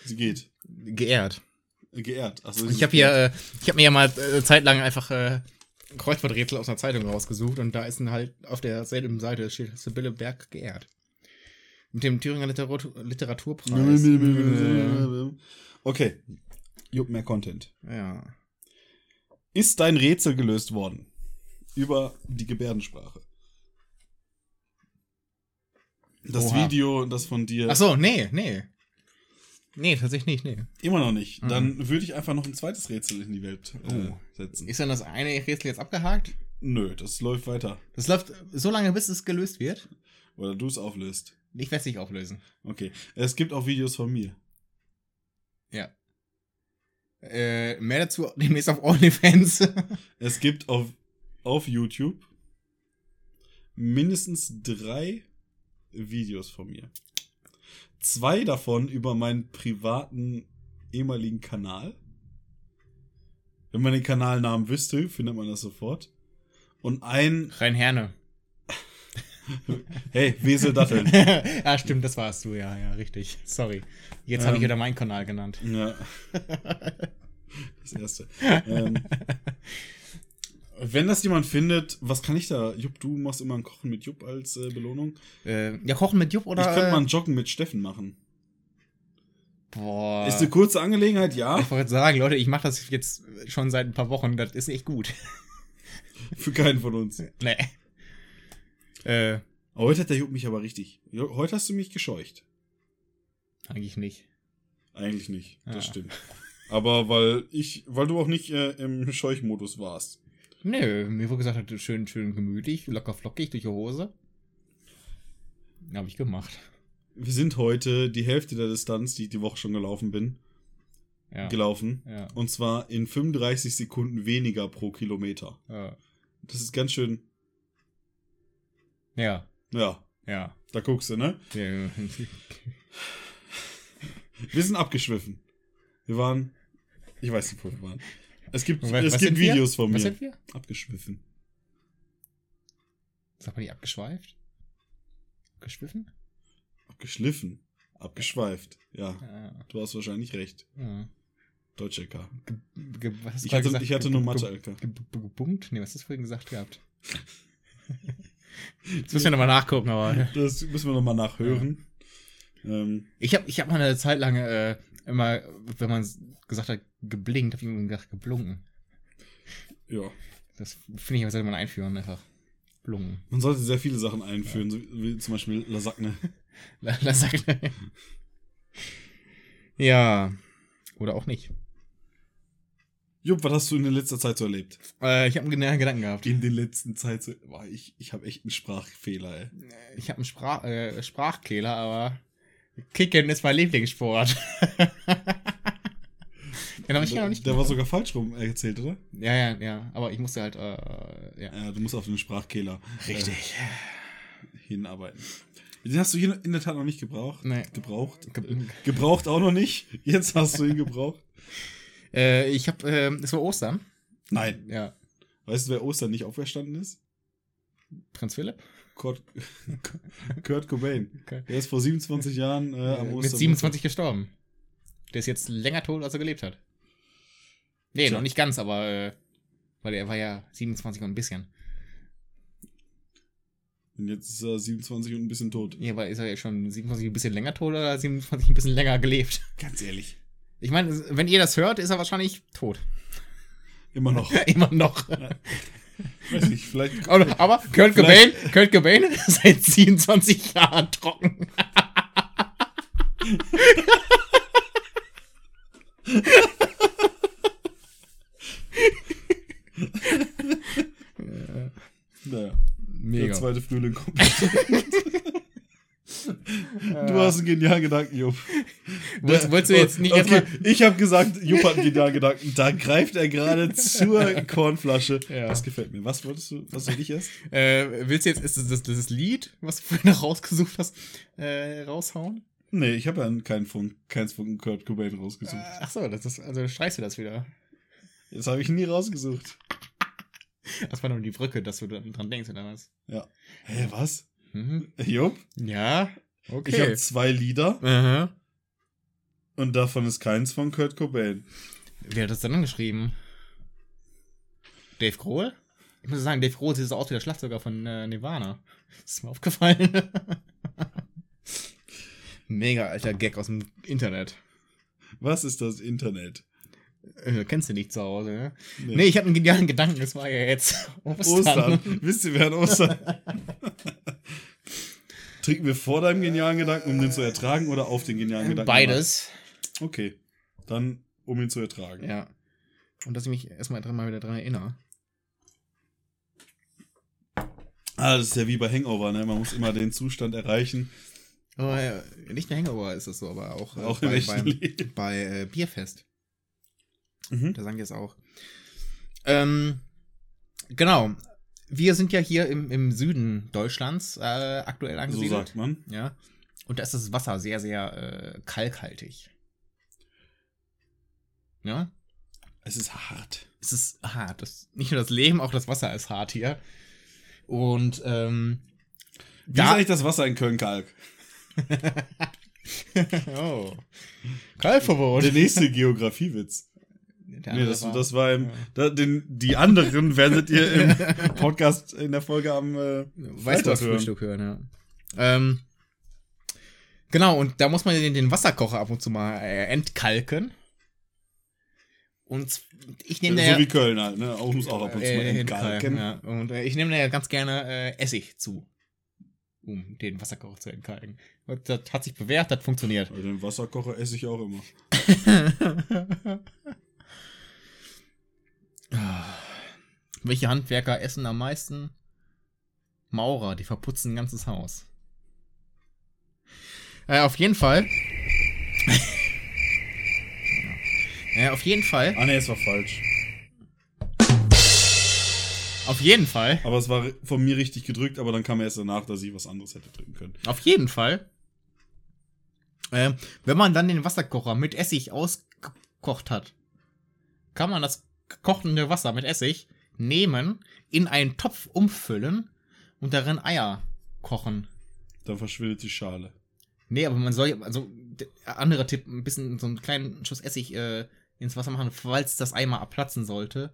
Sie geht. geehrt. Geehrt. Also Ich habe hier, äh, ich habe mir ja mal äh, zeitlang einfach äh, Kreuzworträtsel aus einer Zeitung rausgesucht und da ist dann halt auf derselben Seite steht Sibylle Berg geehrt. Mit dem Thüringer Literatur Literaturpreis. Äh, Okay. Jupp, mehr Content. ja. Ist dein Rätsel gelöst worden? Über die Gebärdensprache. Das Oha. Video, das von dir. Ach so, nee, nee. Nee, tatsächlich nicht, nee. Immer noch nicht. Mhm. Dann würde ich einfach noch ein zweites Rätsel in die Welt äh, Oh. setzen. Ist dann das eine Rätsel jetzt abgehakt? Nö, das läuft weiter. Das läuft so lange, bis es gelöst wird? Oder du es auflöst. Ich werde es nicht auflösen. Okay. Es gibt auch Videos von mir. Ja. Äh, mehr dazu demnächst auf OnlyFans. Es gibt auf, auf YouTube mindestens drei Videos von mir. Zwei davon über meinen privaten ehemaligen Kanal. Wenn man den Kanalnamen wüsste, findet man das sofort. Und ein, Rein Herne. hey, Wesel Datteln. ja, stimmt, das warst du, ja, ja, richtig. Sorry. Jetzt habe ich Ähm. wieder meinen Kanal genannt. Ja. Das erste. ähm, wenn das jemand findet, was kann ich da? Jupp, du machst immer ein Kochen mit Jupp als äh, Belohnung. Äh, ja, kochen mit Jupp oder? ich könnte äh, mal ein Joggen mit Steffen machen. Boah. Ist eine kurze Angelegenheit, ja. ich wollte sagen, Leute, ich mache das jetzt schon seit ein paar Wochen. Das ist echt gut. Für keinen von uns. nee. Äh, heute hat der Jupp mich aber richtig. Heute hast du mich gescheucht. eigentlich nicht. Eigentlich nicht, das Ja. stimmt. Aber weil ich, weil du auch nicht äh, im Scheuchmodus warst. Nö, mir wurde gesagt, schön, schön gemütlich, locker flockig durch die Hose. Habe ich gemacht. Wir sind heute die Hälfte der Distanz, die ich die Woche schon gelaufen bin, Ja. gelaufen. Ja. Und zwar in 35 Sekunden weniger pro Kilometer. Ja. Das ist ganz schön. Ja. Ja, Ja. da guckst du, ne? ja. Wir sind abgeschwiffen. Wir waren. Ich weiß nicht, wo wir waren. Es gibt, Was- es was gibt wir? Videos von Was mir. sind wir? Abgeschwiffen. Sag mal, die abgeschweift? Geschwiffen? Abgeschliffen. Abgeschweift. Ja, Ja. du hast wahrscheinlich recht. ja. Deutsch LK. Ge was hast Ich hatte, gesagt? ich hatte nur Mathe LK. ge- ge- Gebunkt? Nee, was hast du vorhin gesagt gehabt? Jetzt müssen wir nochmal nachgucken, aber. Das müssen wir nochmal nachhören. Ähm, Ich habe ich hab mal eine Zeit lang äh, immer, wenn man gesagt hat, geblinkt, hab ich immer gedacht, geblunken. ja. Das finde ich, was sollte man einführen, einfach. Blunken. Man sollte sehr viele Sachen einführen, so wie zum Beispiel Lasagne. Sagt Ja. Oder auch nicht. Jupp, was hast du in der letzter Zeit so erlebt? Äh, ich habe einen genauen Gedanken gehabt. In der letzten Zeit so. Boah, ich, ich habe echt einen Sprachfehler, ey. Ich habe einen Sprach, äh, Sprachkehler, aber Kicken ist mein Lieblingssport. Den habe ich ja noch nicht Der war sogar falsch rum erzählt, oder? Ja, ja, ja. Aber ich musste halt, äh, ja. Ja, du musst auf den Sprachkehler Richtig. äh, hinarbeiten. Den hast du hier in der Tat noch nicht gebraucht. Nee. Gebraucht. Ge- Äh, Gebraucht auch noch nicht. Jetzt hast du ihn gebraucht. Äh, ich habe, äh, es war Ostern. Nein. Ja. Weißt du, wer Ostern nicht auferstanden ist? Prinz Philipp? Kurt, Kurt Cobain. Okay. Der ist vor 27 Jahren äh, am Mit Oster 27 gestorben. Der ist jetzt länger tot, als er gelebt hat. Nee, Tja. noch nicht ganz, aber äh, weil er war ja 27 und ein bisschen. Und jetzt ist er 27 und ein bisschen tot. Ja, aber ist er ja schon 27 ein bisschen länger tot oder 27 ein bisschen länger gelebt? Ganz ehrlich. Ich meine, wenn ihr das hört, ist er wahrscheinlich tot. Immer noch. Immer noch. Weiß nicht, vielleicht. Aber, aber Kurt Cobain, Kurt Cobain ist seit 27 Jahren trocken. Naja, der Mega. zweite Frühling kommt. du hast einen genialen Gedanken, Jupp. Wolltest, wolltest du jetzt nicht okay, erstmal. Ich habe gesagt, Jupp hat einen Gedanken. Da greift er gerade zur Kornflasche. Ja. Das gefällt mir. Was wolltest du, was soll ich erst? Äh, willst du jetzt ist das, das, das Lied, was du vorhin noch rausgesucht hast, äh, raushauen? Nee, ich habe ja keinen von, keins von Kurt Cobain rausgesucht. Ach so, das ist, also streichst du das wieder. Das habe ich nie rausgesucht. Das war nur die Brücke, dass du dran dran denkst, oder was? Ja. Hä, was? Mhm. Jupp, Ja, okay. ich habe zwei Lieder Aha. Und davon ist keins von Kurt Cobain. Wer hat das denn geschrieben? Dave Grohl? Ich muss sagen, Dave Grohl sieht so aus wie der Schlagzeuger von äh, Nirvana. ist mir aufgefallen. Mega alter Gag aus dem Internet. Was ist das Internet? Äh, kennst du nicht zu Hause, ne? Nee, ich hatte einen genialen Gedanken, das war ja jetzt Ostern. Ostern. Wisst ihr, wer an Ostern? Trinken wir vor deinem genialen Gedanken, um den zu ertragen, oder auf den genialen Gedanken? Beides. Okay. Dann, um ihn zu ertragen. Ja. Und dass ich mich erstmal dran mal wieder dran erinnere. Ah, das ist ja wie bei Hangover, ne? Man muss immer den Zustand erreichen. Aber äh, nicht nur Hangover ist das so, aber auch, äh, Auch echten beim, bei äh, Bierfest. Mhm. Da sagen die es auch. Ähm, genau. Wir sind ja hier im, im Süden Deutschlands äh, aktuell So angesiedelt. sagt man. Ja. Und da ist das Wasser sehr, sehr äh, kalkhaltig. Ja. Es ist hart. Es ist hart. Das, nicht nur das Leben, auch das Wasser ist hart hier. Und ähm, Wie ist eigentlich das Wasser in Köln-Kalk? oh. Kalkverbot. Der nächste Geografiewitz. Der Nee, das, das war im, ja. da, den, die anderen werdet ihr im Podcast in der Folge am äh, Weißt du, was Freitag hören. Frühstück hören, ja. Ähm, genau, und da muss man den, den Wasserkocher ab und zu mal äh, entkalken. Und ich nehme So da wie Köln halt, ne? Auch muss auch ab und zu mal äh, entkalken. ja. Und äh, ich nehme da ja ganz gerne äh, Essig zu, um den Wasserkocher zu entkalken. Und das hat sich bewährt, das funktioniert. Also den Wasserkocher esse ich auch immer. Welche Handwerker essen am meisten? Maurer, die verputzen ein ganzes Haus. Äh, auf jeden Fall. Ja, auf jeden Fall. Ah ne, es war falsch. Auf jeden Fall. Aber es war von mir richtig gedrückt, aber dann kam erst danach, dass ich was anderes hätte drücken können. Auf jeden Fall. Äh, wenn man dann den Wasserkocher mit Essig ausgekocht hat, kann man das kochende Wasser mit Essig nehmen, in einen Topf umfüllen und darin Eier kochen. Dann verschwindet die Schale. Nee, aber man soll, also, der andere Tipp, ein bisschen so einen kleinen Schuss Essig äh, ins Wasser machen, falls das Ei mal abplatzen sollte.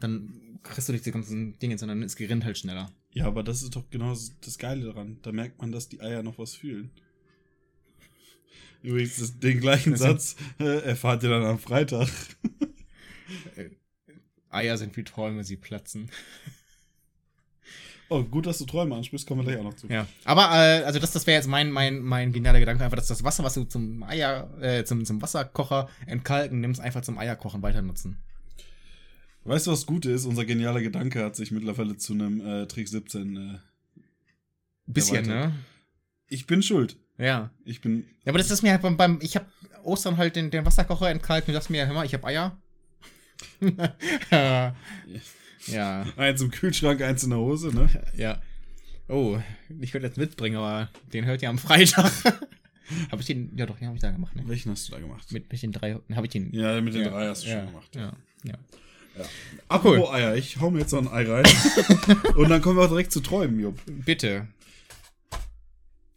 Dann kriegst du nicht die ganzen Dinge, sondern es gerinnt halt schneller. Ja, aber das ist doch genau das- das Geile daran. Da merkt man, dass die Eier noch was fühlen. Übrigens, das, den gleichen Das Satz äh, erfahrt ihr dann am Freitag. Eier sind wie Träume, sie platzen. Oh, gut, dass du Träume ansprichst, kommen wir gleich auch noch zu. Ja. Aber, äh, also das, das wäre jetzt mein, mein, mein genialer Gedanke, einfach, dass das Wasser, was du zum Eier, äh, zum, zum Wasserkocher entkalken nimmst, einfach zum Eierkochen weiter nutzen. Weißt du, was gut ist? Unser genialer Gedanke hat sich mittlerweile zu einem äh, Trick 17. Äh, Bisschen, Erweitert. ne? ich bin schuld. Ja. Ich bin. Ja, aber das ist mir halt beim, beim ich habe Ostern halt den, den Wasserkocher entkalkt und dachte mir, hör mal, ich habe Eier. ja, Eins im Kühlschrank, eins in der Hose, ne? ja. Oh, ich könnte jetzt mitbringen, aber den hört ihr am Freitag. habe ich den, ja doch, den habe ich da gemacht, ne? Welchen hast du da gemacht? Mit, mit den drei, habe ich den. ja, mit den ja, drei hast du ja, schon gemacht. Ja, ja. Apropos Eier, ich hau mir jetzt noch ein Ei rein. und dann kommen wir auch direkt zu Träumen, Jupp. Bitte.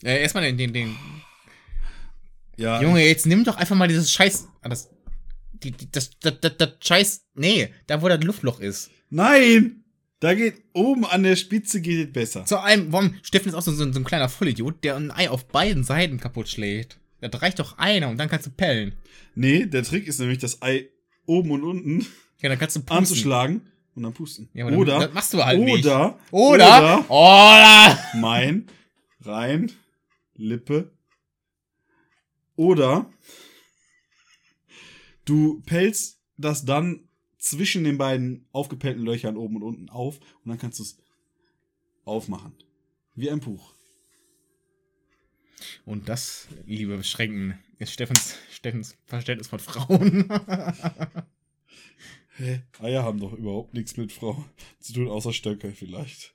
Äh, erstmal den, den, den. Ja, Junge, jetzt nimm doch einfach mal dieses Scheiß. ah, Das, die, die, das, das, das, das Scheiß. Nee, da wo das Luftloch ist. Nein! Da geht oben an der Spitze geht es besser. Zu einem, warum, Steffen ist auch so, so, so ein kleiner Vollidiot, der ein Ei auf beiden Seiten kaputt schlägt. Das reicht doch einer und dann kannst du pellen. Nee, der Trick ist nämlich, das Ei oben und unten Ja, dann kannst du pusten. anzuschlagen und dann pusten. Ja, aber oder, das machst du halt nicht. oder, Oder, oder, mein, rein, Lippe. Oder du pellst das dann zwischen den beiden aufgepellten Löchern oben und unten auf und dann kannst du es aufmachen. Wie ein Buch. Und das, liebe Beschränken, ist Steffens, Steffens Verständnis von Frauen. Hä? Eier haben doch überhaupt nichts mit Frau zu tun, außer Stöcke vielleicht.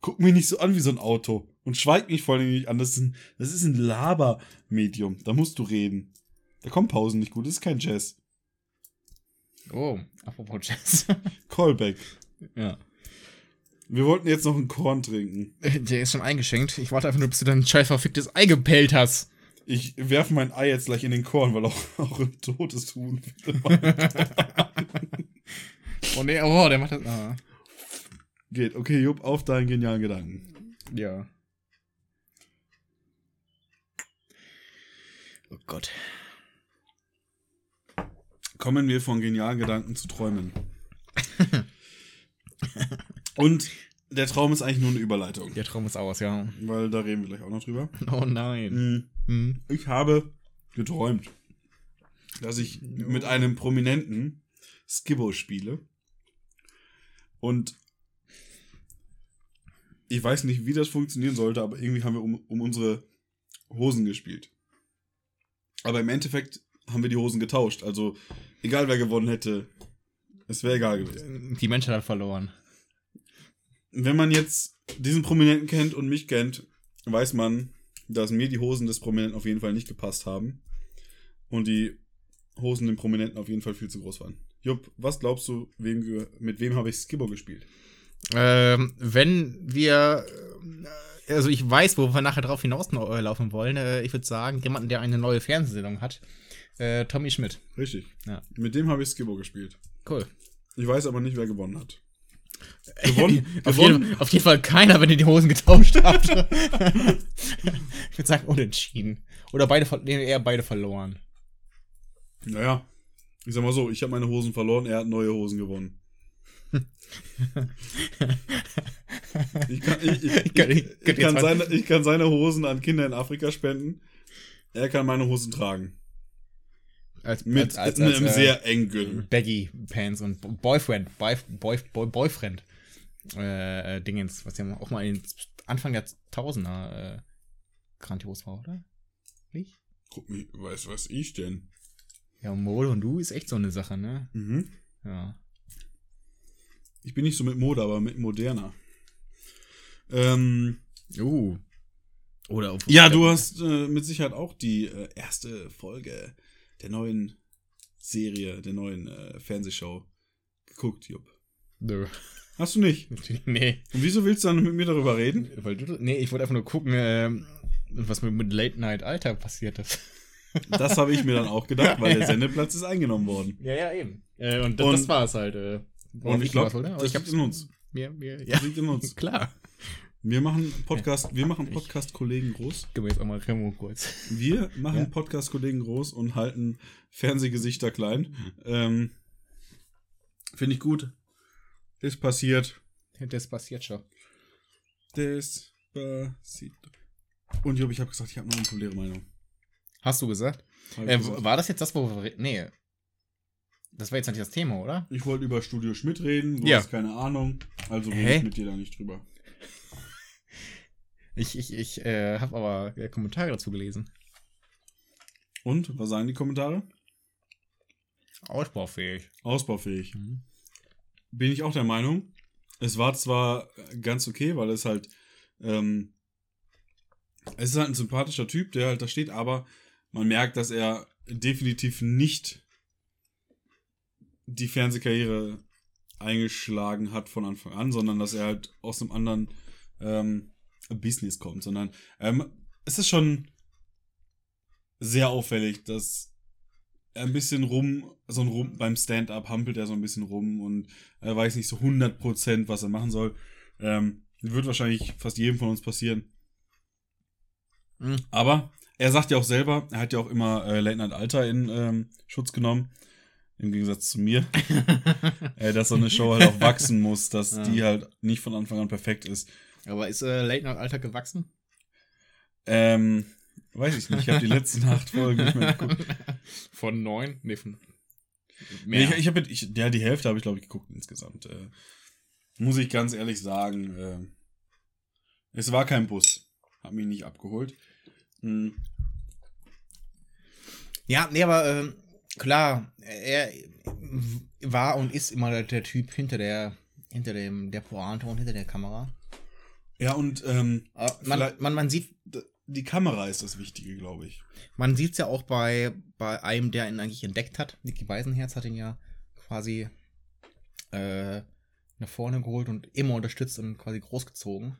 Guck mich nicht so an wie so ein Auto. Und schweig mich vor allem nicht an. Das ist ein, das ist ein Labermedium. Da musst du reden. Da kommen Pausen nicht gut. Das ist kein Jazz. oh, apropos Jazz. Callback. ja. Wir wollten jetzt noch einen Korn trinken. Der ist schon eingeschenkt. Ich warte einfach nur, bis du dein scheiß verficktes Ei gepellt hast. Ich werfe mein Ei jetzt gleich in den Korn, weil auch, auch ein totes Huhn. Oh nee, oh, der macht das. Ah. Geht. Okay, Jupp, auf deinen genialen Gedanken. Ja. Oh Gott. Kommen wir von genialen Gedanken zu Träumen. Und der Traum ist eigentlich nur eine Überleitung, Der Traum ist aus, ja. weil da reden wir gleich auch noch drüber. Oh nein. Mhm. Hm. Ich habe geträumt, dass ich mit einem Prominenten Skibbo spiele. Und ich weiß nicht, wie das funktionieren sollte, aber irgendwie haben wir um, um unsere Hosen gespielt. Aber im Endeffekt haben wir die Hosen getauscht. Also, egal wer gewonnen hätte, es wäre egal gewesen. Die Menschheit hat verloren. Wenn man jetzt diesen Prominenten kennt und mich kennt, weiß man, dass mir die Hosen des Prominenten auf jeden Fall nicht gepasst haben. Und die Hosen dem Prominenten auf jeden Fall viel zu groß waren. Jupp, was glaubst du, wem, mit wem habe ich Skibbo gespielt? Ähm, wenn wir. äh, Also, ich weiß, wo wir nachher drauf hinauslaufen wollen. Äh, ich würde sagen, jemanden, der eine neue Fernsehsendung hat. Äh, Tommy Schmidt. Richtig. Ja. Mit dem habe ich Skibbo gespielt. Cool. Ich weiß aber nicht, wer gewonnen hat. Gewonnen? auf, gewonnen? jeden, auf jeden Fall keiner, wenn ihr die Hosen getauscht habt. ich würde sagen, unentschieden. Oder beide, nee, eher beide verloren. Naja, ich sag mal so, ich habe meine Hosen verloren, er hat neue Hosen gewonnen. Ich kann, ich, ich, Ich kann- ich, ich ich, kann kann jetzt seine, ich kann seine Hosen an Kinder in Afrika spenden. Er kann meine Hosen tragen. Als, Mit einem sehr engen. Baggy Pants und Boyfriend, Boy, Boy, Boy, Boyfriend äh, äh, Dingens, was ja auch mal in Anfang der Tausender äh, grandios war, oder? Nicht? Guck mich, weiß was ich denn? Ja, Mode und du ist echt so eine Sache, ne? Mhm. Ja. Ich bin nicht so mit Mode, aber mit moderner. Ähm, Uh. Oder auf ja, du hast äh, mit Sicherheit auch die äh, erste Folge der neuen Serie, der neuen äh, Fernsehshow geguckt, Jupp. Nö. Hast du nicht? nee. Und wieso willst du dann mit mir darüber reden? Weil du, nee, ich wollte einfach nur gucken, ähm, was mit, mit Late Night Alter passiert ist. Das habe ich mir dann auch gedacht, weil der Sendeplatz ist eingenommen worden. Ja, ja, eben. Äh, und, das, das war es halt. Äh, Und ich glaube, das ich liegt in uns. Mir, ja, Das liegt in uns. klar. Wir machen Podcast, wir machen Podcast-Kollegen groß. Gib mir jetzt auch mal Remo kurz. Wir machen Ja. Podcast-Kollegen groß und halten Fernsehgesichter klein. Ähm, Finde ich gut. Ist passiert. Das passiert schon. Despacito. Und Job, ich habe gesagt, ich habe noch eine populäre Meinung. Hast du gesagt? Äh, gesagt. war das jetzt das, wo wir. Nee. Das war jetzt nicht das Thema, oder? Ich wollte über Studio Schmidt reden, du Ja. hast keine Ahnung. Also rede ich mit dir da nicht drüber. Ich, ich, ich äh, habe aber äh, Kommentare dazu gelesen. Und, was sagen die Kommentare? Ausbaufähig. Ausbaufähig. Mhm. Bin ich auch der Meinung. Es war zwar ganz okay, weil es halt, ähm, es ist halt ein sympathischer Typ, der halt da steht, aber man merkt, dass er definitiv nicht die Fernsehkarriere eingeschlagen hat von Anfang an, sondern dass er halt aus einem anderen ähm, Business kommt, sondern ähm, es ist schon sehr auffällig, dass er ein bisschen rum, so ein rum, beim Stand-up hampelt er so ein bisschen rum und er weiß nicht so 100% was er machen soll. Ähm, wird wahrscheinlich fast jedem von uns passieren. Mhm. Aber er sagt ja auch selber, er hat ja auch immer äh, Late Night Alter in ähm, Schutz genommen. Im Gegensatz zu mir. äh, dass so eine Show halt auch wachsen muss, dass Ja. die halt nicht von Anfang an perfekt ist. Aber ist äh, Late Night Alter gewachsen? Ähm, weiß ich nicht, ich habe die letzten acht Folgen nicht mehr geguckt. Von neun? Nee, von Nee, ich, ich habe ja die Hälfte habe ich glaube ich geguckt insgesamt. Äh, muss ich ganz ehrlich sagen, äh, es war kein Bus, hat mich nicht abgeholt. Hm. Ja, nee, aber ähm, klar, er war und ist immer der, der Typ hinter der, hinter dem, der Pointe und hinter der Kamera. Ja und ähm, Aber man, man, man sieht die Kamera ist das Wichtige, glaube ich. man sieht's ja auch bei, bei einem, der ihn eigentlich entdeckt hat. Niki Beisenherz hat ihn ja quasi äh, nach vorne geholt und immer unterstützt und quasi großgezogen.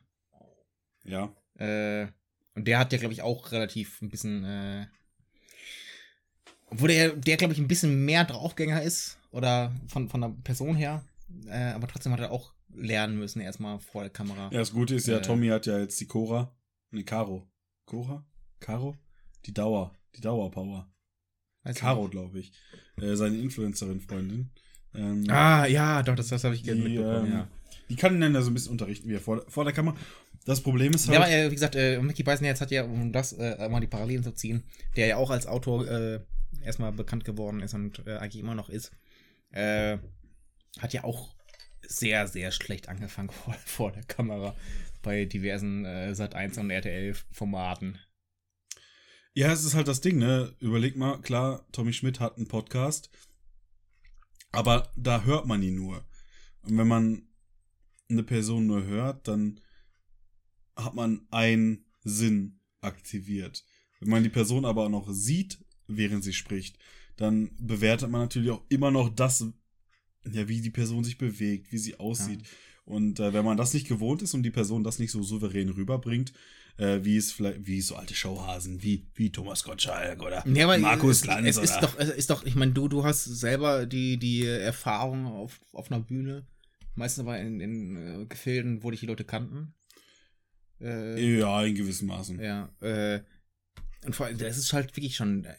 Ja. Äh, und der hat ja, glaube ich, auch relativ ein bisschen, äh, obwohl der, der glaube ich, ein bisschen mehr Draufgänger ist oder von, von der Person her, äh, aber trotzdem hat er auch lernen müssen, erstmal vor der Kamera. Ja, das Gute ist ja, Äh. Tommy hat ja jetzt die Cora. Ne, Caro. Cora? Caro? Die Dauer. Die Dauerpower. Weiß Caro, glaube ich. Äh, seine Influencerin-Freundin. Ähm, Ah, ja, doch, das, das habe ich die, mitbekommen, ähm, ja. die kann ihn dann ja so ein bisschen unterrichten, wie er vor, vor der Kamera. Das Problem ist Ja, aber halt. äh, wie gesagt, äh, Mickey Beisenherz hat ja, um das äh, mal die Parallelen zu ziehen, der ja auch als Autor äh, erstmal bekannt geworden ist und äh, eigentlich immer noch ist, äh, hat ja auch sehr, sehr schlecht angefangen vor, vor der Kamera bei diversen äh, Sat1 und RTL-Formaten. Ja, es ist halt das Ding, ne? Überleg mal, klar, Tommy Schmidt hat einen Podcast, aber da hört man ihn nur. Und wenn man eine Person nur hört, dann hat man einen Sinn aktiviert. Wenn man die Person aber auch noch sieht, während sie spricht, dann bewertet man natürlich auch immer noch das, ja, wie die Person sich bewegt, wie sie aussieht. Und äh, wenn man das nicht gewohnt ist und die Person das nicht so souverän rüberbringt, äh, wie es vielleicht, wie so alte Showhasen, wie, wie Thomas Gottschalk oder Ja, Markus es, Lanz es ist oder- doch, es ist doch, ich meine, du, du hast selber die, die Erfahrung auf, auf einer Bühne, meistens aber in, in äh, Gefilden, wo dich die Leute kannten. Äh, Ja, in gewissem Maßen. Ja, äh, und vor allem, das ist halt wirklich schon äh,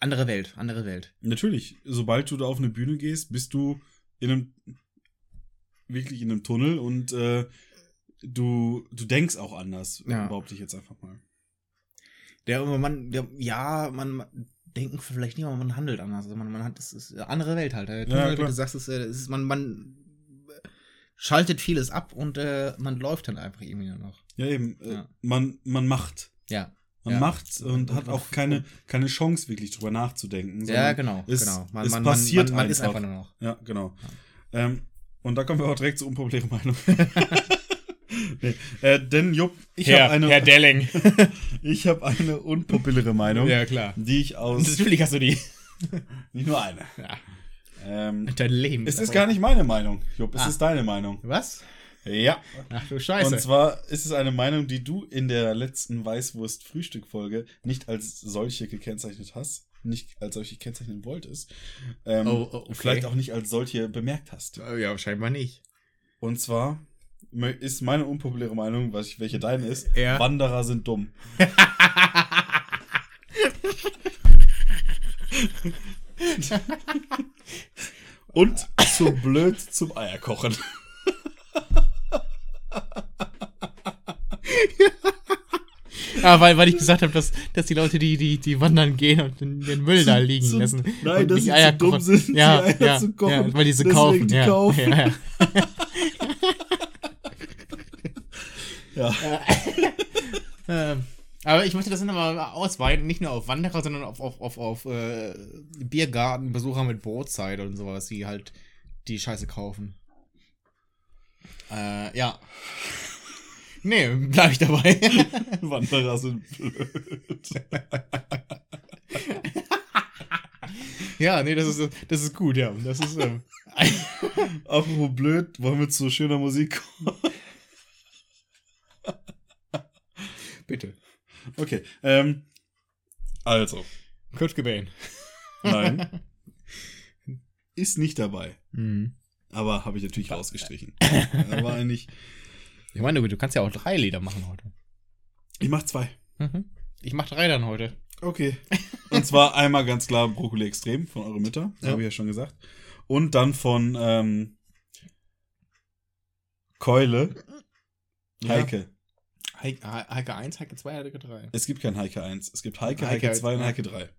andere Welt, andere Welt. Natürlich, sobald du da auf eine Bühne gehst, bist du in einem wirklich in einem Tunnel und äh, du, du denkst auch anders, Ja. behaupte ich jetzt einfach mal. Der, man, der, ja, man, denken vielleicht nicht, aber man handelt anders. Also man, man hat, es ist eine andere Welt halt. Der Tunnel, wie klar. du sagst, ist, äh, ist, man, man schaltet vieles ab und äh, man läuft dann einfach irgendwie nur noch. Ja, eben, äh, Ja. man, man macht. Ja. Man Ja. macht und Und- hat auch keine, keine Chance, wirklich drüber nachzudenken. Ja, genau, es, genau. Man, es man, passiert man, man, man ist einfach. einfach nur noch. Ja, genau. Ähm, und da kommen wir auch direkt zur unpopulären Meinung. nee. äh, denn Jupp, ich habe eine, Delling. ich habe eine unpopuläre Meinung, ja, klar. die ich aus Natürlich hast du die. nicht nur eine. Ja. Ähm, Dein Leben. es ist gar nicht meine Meinung, Jupp, es Ah. ist deine Meinung. Was? Ja. Ach du Scheiße. Und zwar ist es eine Meinung, die du in der letzten Weißwurst-Frühstück-Folge nicht als solche gekennzeichnet hast, nicht als solche kennzeichnen wolltest, ähm, Oh, oh, okay. vielleicht auch nicht als solche bemerkt hast. Ja, scheinbar nicht. Und zwar ist meine unpopuläre Meinung, was ich, welche deine ist, Ja. Wanderer sind dumm. Und zu blöd zum Eierkochen. Ah, weil, weil ich gesagt habe, dass, dass die Leute, die, die, die wandern gehen und den, den Müll da liegen Zu- lassen. nein, und dass sie Eier zu dumm kochen. sind, die ja, Eier ja, zu kochen, Ja, weil die sie kaufen. die ja, kaufen. Ja, Ja. Ähm, aber ich möchte das nochmal ausweiten, nicht nur auf Wanderer, sondern auf, auf, auf, auf äh, Biergartenbesucher mit Brotzeit und sowas, die halt die Scheiße kaufen. Äh, ja. Nee, bleib ich dabei. Wanderer sind blöd. Ja, nee, das ist, das ist gut, ja. Das ist, ähm, Apropos blöd, wollen wir zu schöner Musik kommen? bitte. Okay, ähm, also, Kurt Cobain. nein, ist nicht dabei. Mhm. Aber habe ich natürlich rausgestrichen. Aber eigentlich, Ich meine, du kannst ja auch drei Lieder machen heute. ich mach zwei. Mhm. Ich mach drei dann heute. Okay. Und zwar einmal ganz klar Brokkoli Extrem von eurer Mütter, Ja. habe ich ja schon gesagt. Und dann von ähm, Keule, Ja. Heike. Heike, Heike 1, Heike 2, Heike 3. Es gibt kein Heike 1. Es gibt Heike, Heike, Heike 2 und. Heike 3.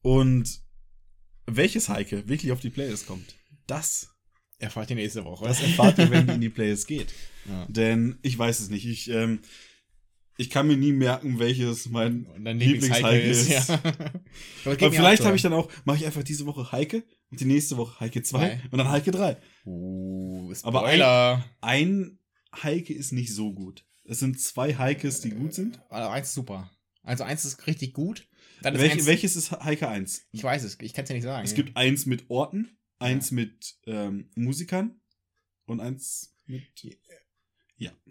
Und welches Heike wirklich auf die Playlist kommt, das, Erfahrt ihr nächste Woche. das erfahrt ihr, wenn die in die Playlist geht. ja. Denn ich weiß es nicht. Ich, ähm, ich kann mir nie merken, welches mein Lieblingsheike ist, ist. ja. Aber Aber vielleicht habe ich dann auch, mache ich einfach diese Woche Heike und die nächste Woche Heike 2 Zwei. und dann Heike 3. Uh, Aber Spoiler. Ein Heike ist nicht so gut. Es sind zwei Heikes, die gut sind. Also eins ist super. Also eins ist richtig gut. Dann ist Welch, eins, welches ist Heike 1? ich weiß es, ich kann es ja nicht sagen. Es gibt eins mit Orten, eins mit ähm, Musikern und eins mit.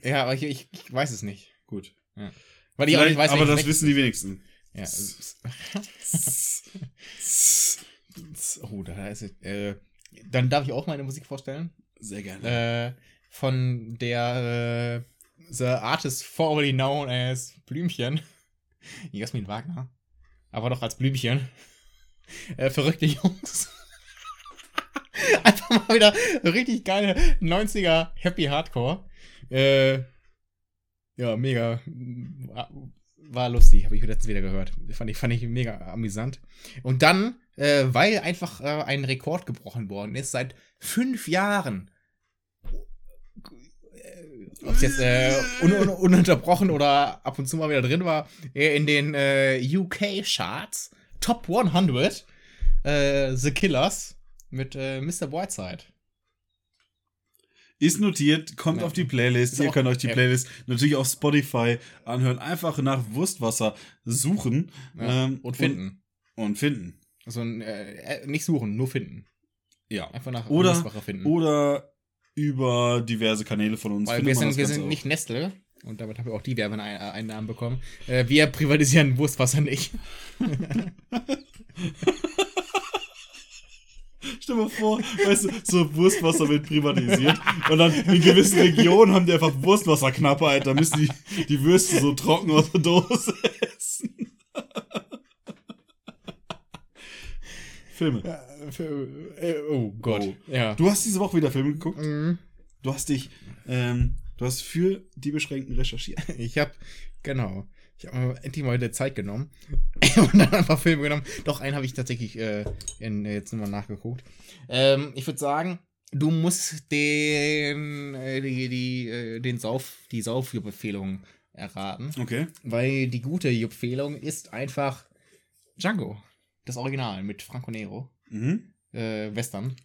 ja, aber ich, ich, ich weiß es nicht. Gut. Weil ich auch nicht weiß, aber das wissen die wenigsten. Ja. oh, da ist es. Äh, dann darf ich auch meine Musik vorstellen. Sehr gerne. Äh, von der äh, The Artist formerly known as Blümchen. Jasmin Wagner. Aber doch als Blümchen. Äh, verrückte Jungs. Einfach mal wieder richtig geile 90er Happy Hardcore. Äh, ja, mega. War, lustig, habe ich letztens wieder gehört. Fand ich, fand ich mega amüsant. Und dann, äh, weil einfach äh, ein Rekord gebrochen worden ist, seit fünf Jahren ob es jetzt äh, un un ununterbrochen oder ab und zu mal wieder drin war, äh, in den äh, UK-Charts, Top 100, äh, The Killers mit äh, Mr. Whiteside. Ist notiert, kommt Ja. auf die Playlist. Ist Ihr könnt euch die ja. Playlist natürlich auf Spotify anhören. Einfach nach Wurstwasser suchen Ja, ähm, und finden. Und, und finden. Also äh, äh, nicht suchen, nur finden. Ja. Einfach nach Oder- Wurstwache finden. Oder über diverse Kanäle von uns. Weil wir sind, wir sind nicht Nestle und damit haben wir auch die Werbeeinnahmen bekommen. Äh, wir privatisieren Wurstwasser nicht. Stell dir mal vor, weißt du, so Wurstwasser wird privatisiert und dann in gewissen Regionen haben die einfach Wurstwasserknappheit, da müssen die, die Würste so trocken aus der Dose essen. Filme. Für, äh, oh Gott. Oh. Ja. Du hast diese Woche wieder Filme geguckt. Mhm. Du hast dich, ähm, du hast für die Beschränkten recherchiert. Ich habe, genau. Ich habe mir endlich mal wieder Zeit genommen und dann einfach Filme genommen. Doch, einen habe ich tatsächlich äh, in, jetzt nochmal nachgeguckt. Ähm, ich würde sagen, du musst den, äh, die, die, äh, den Sauf, die Saufbefehlung erraten. Okay. Weil die gute Empfehlung ist einfach Django. Das Original mit Franco Nero. Mhm. Äh, Western.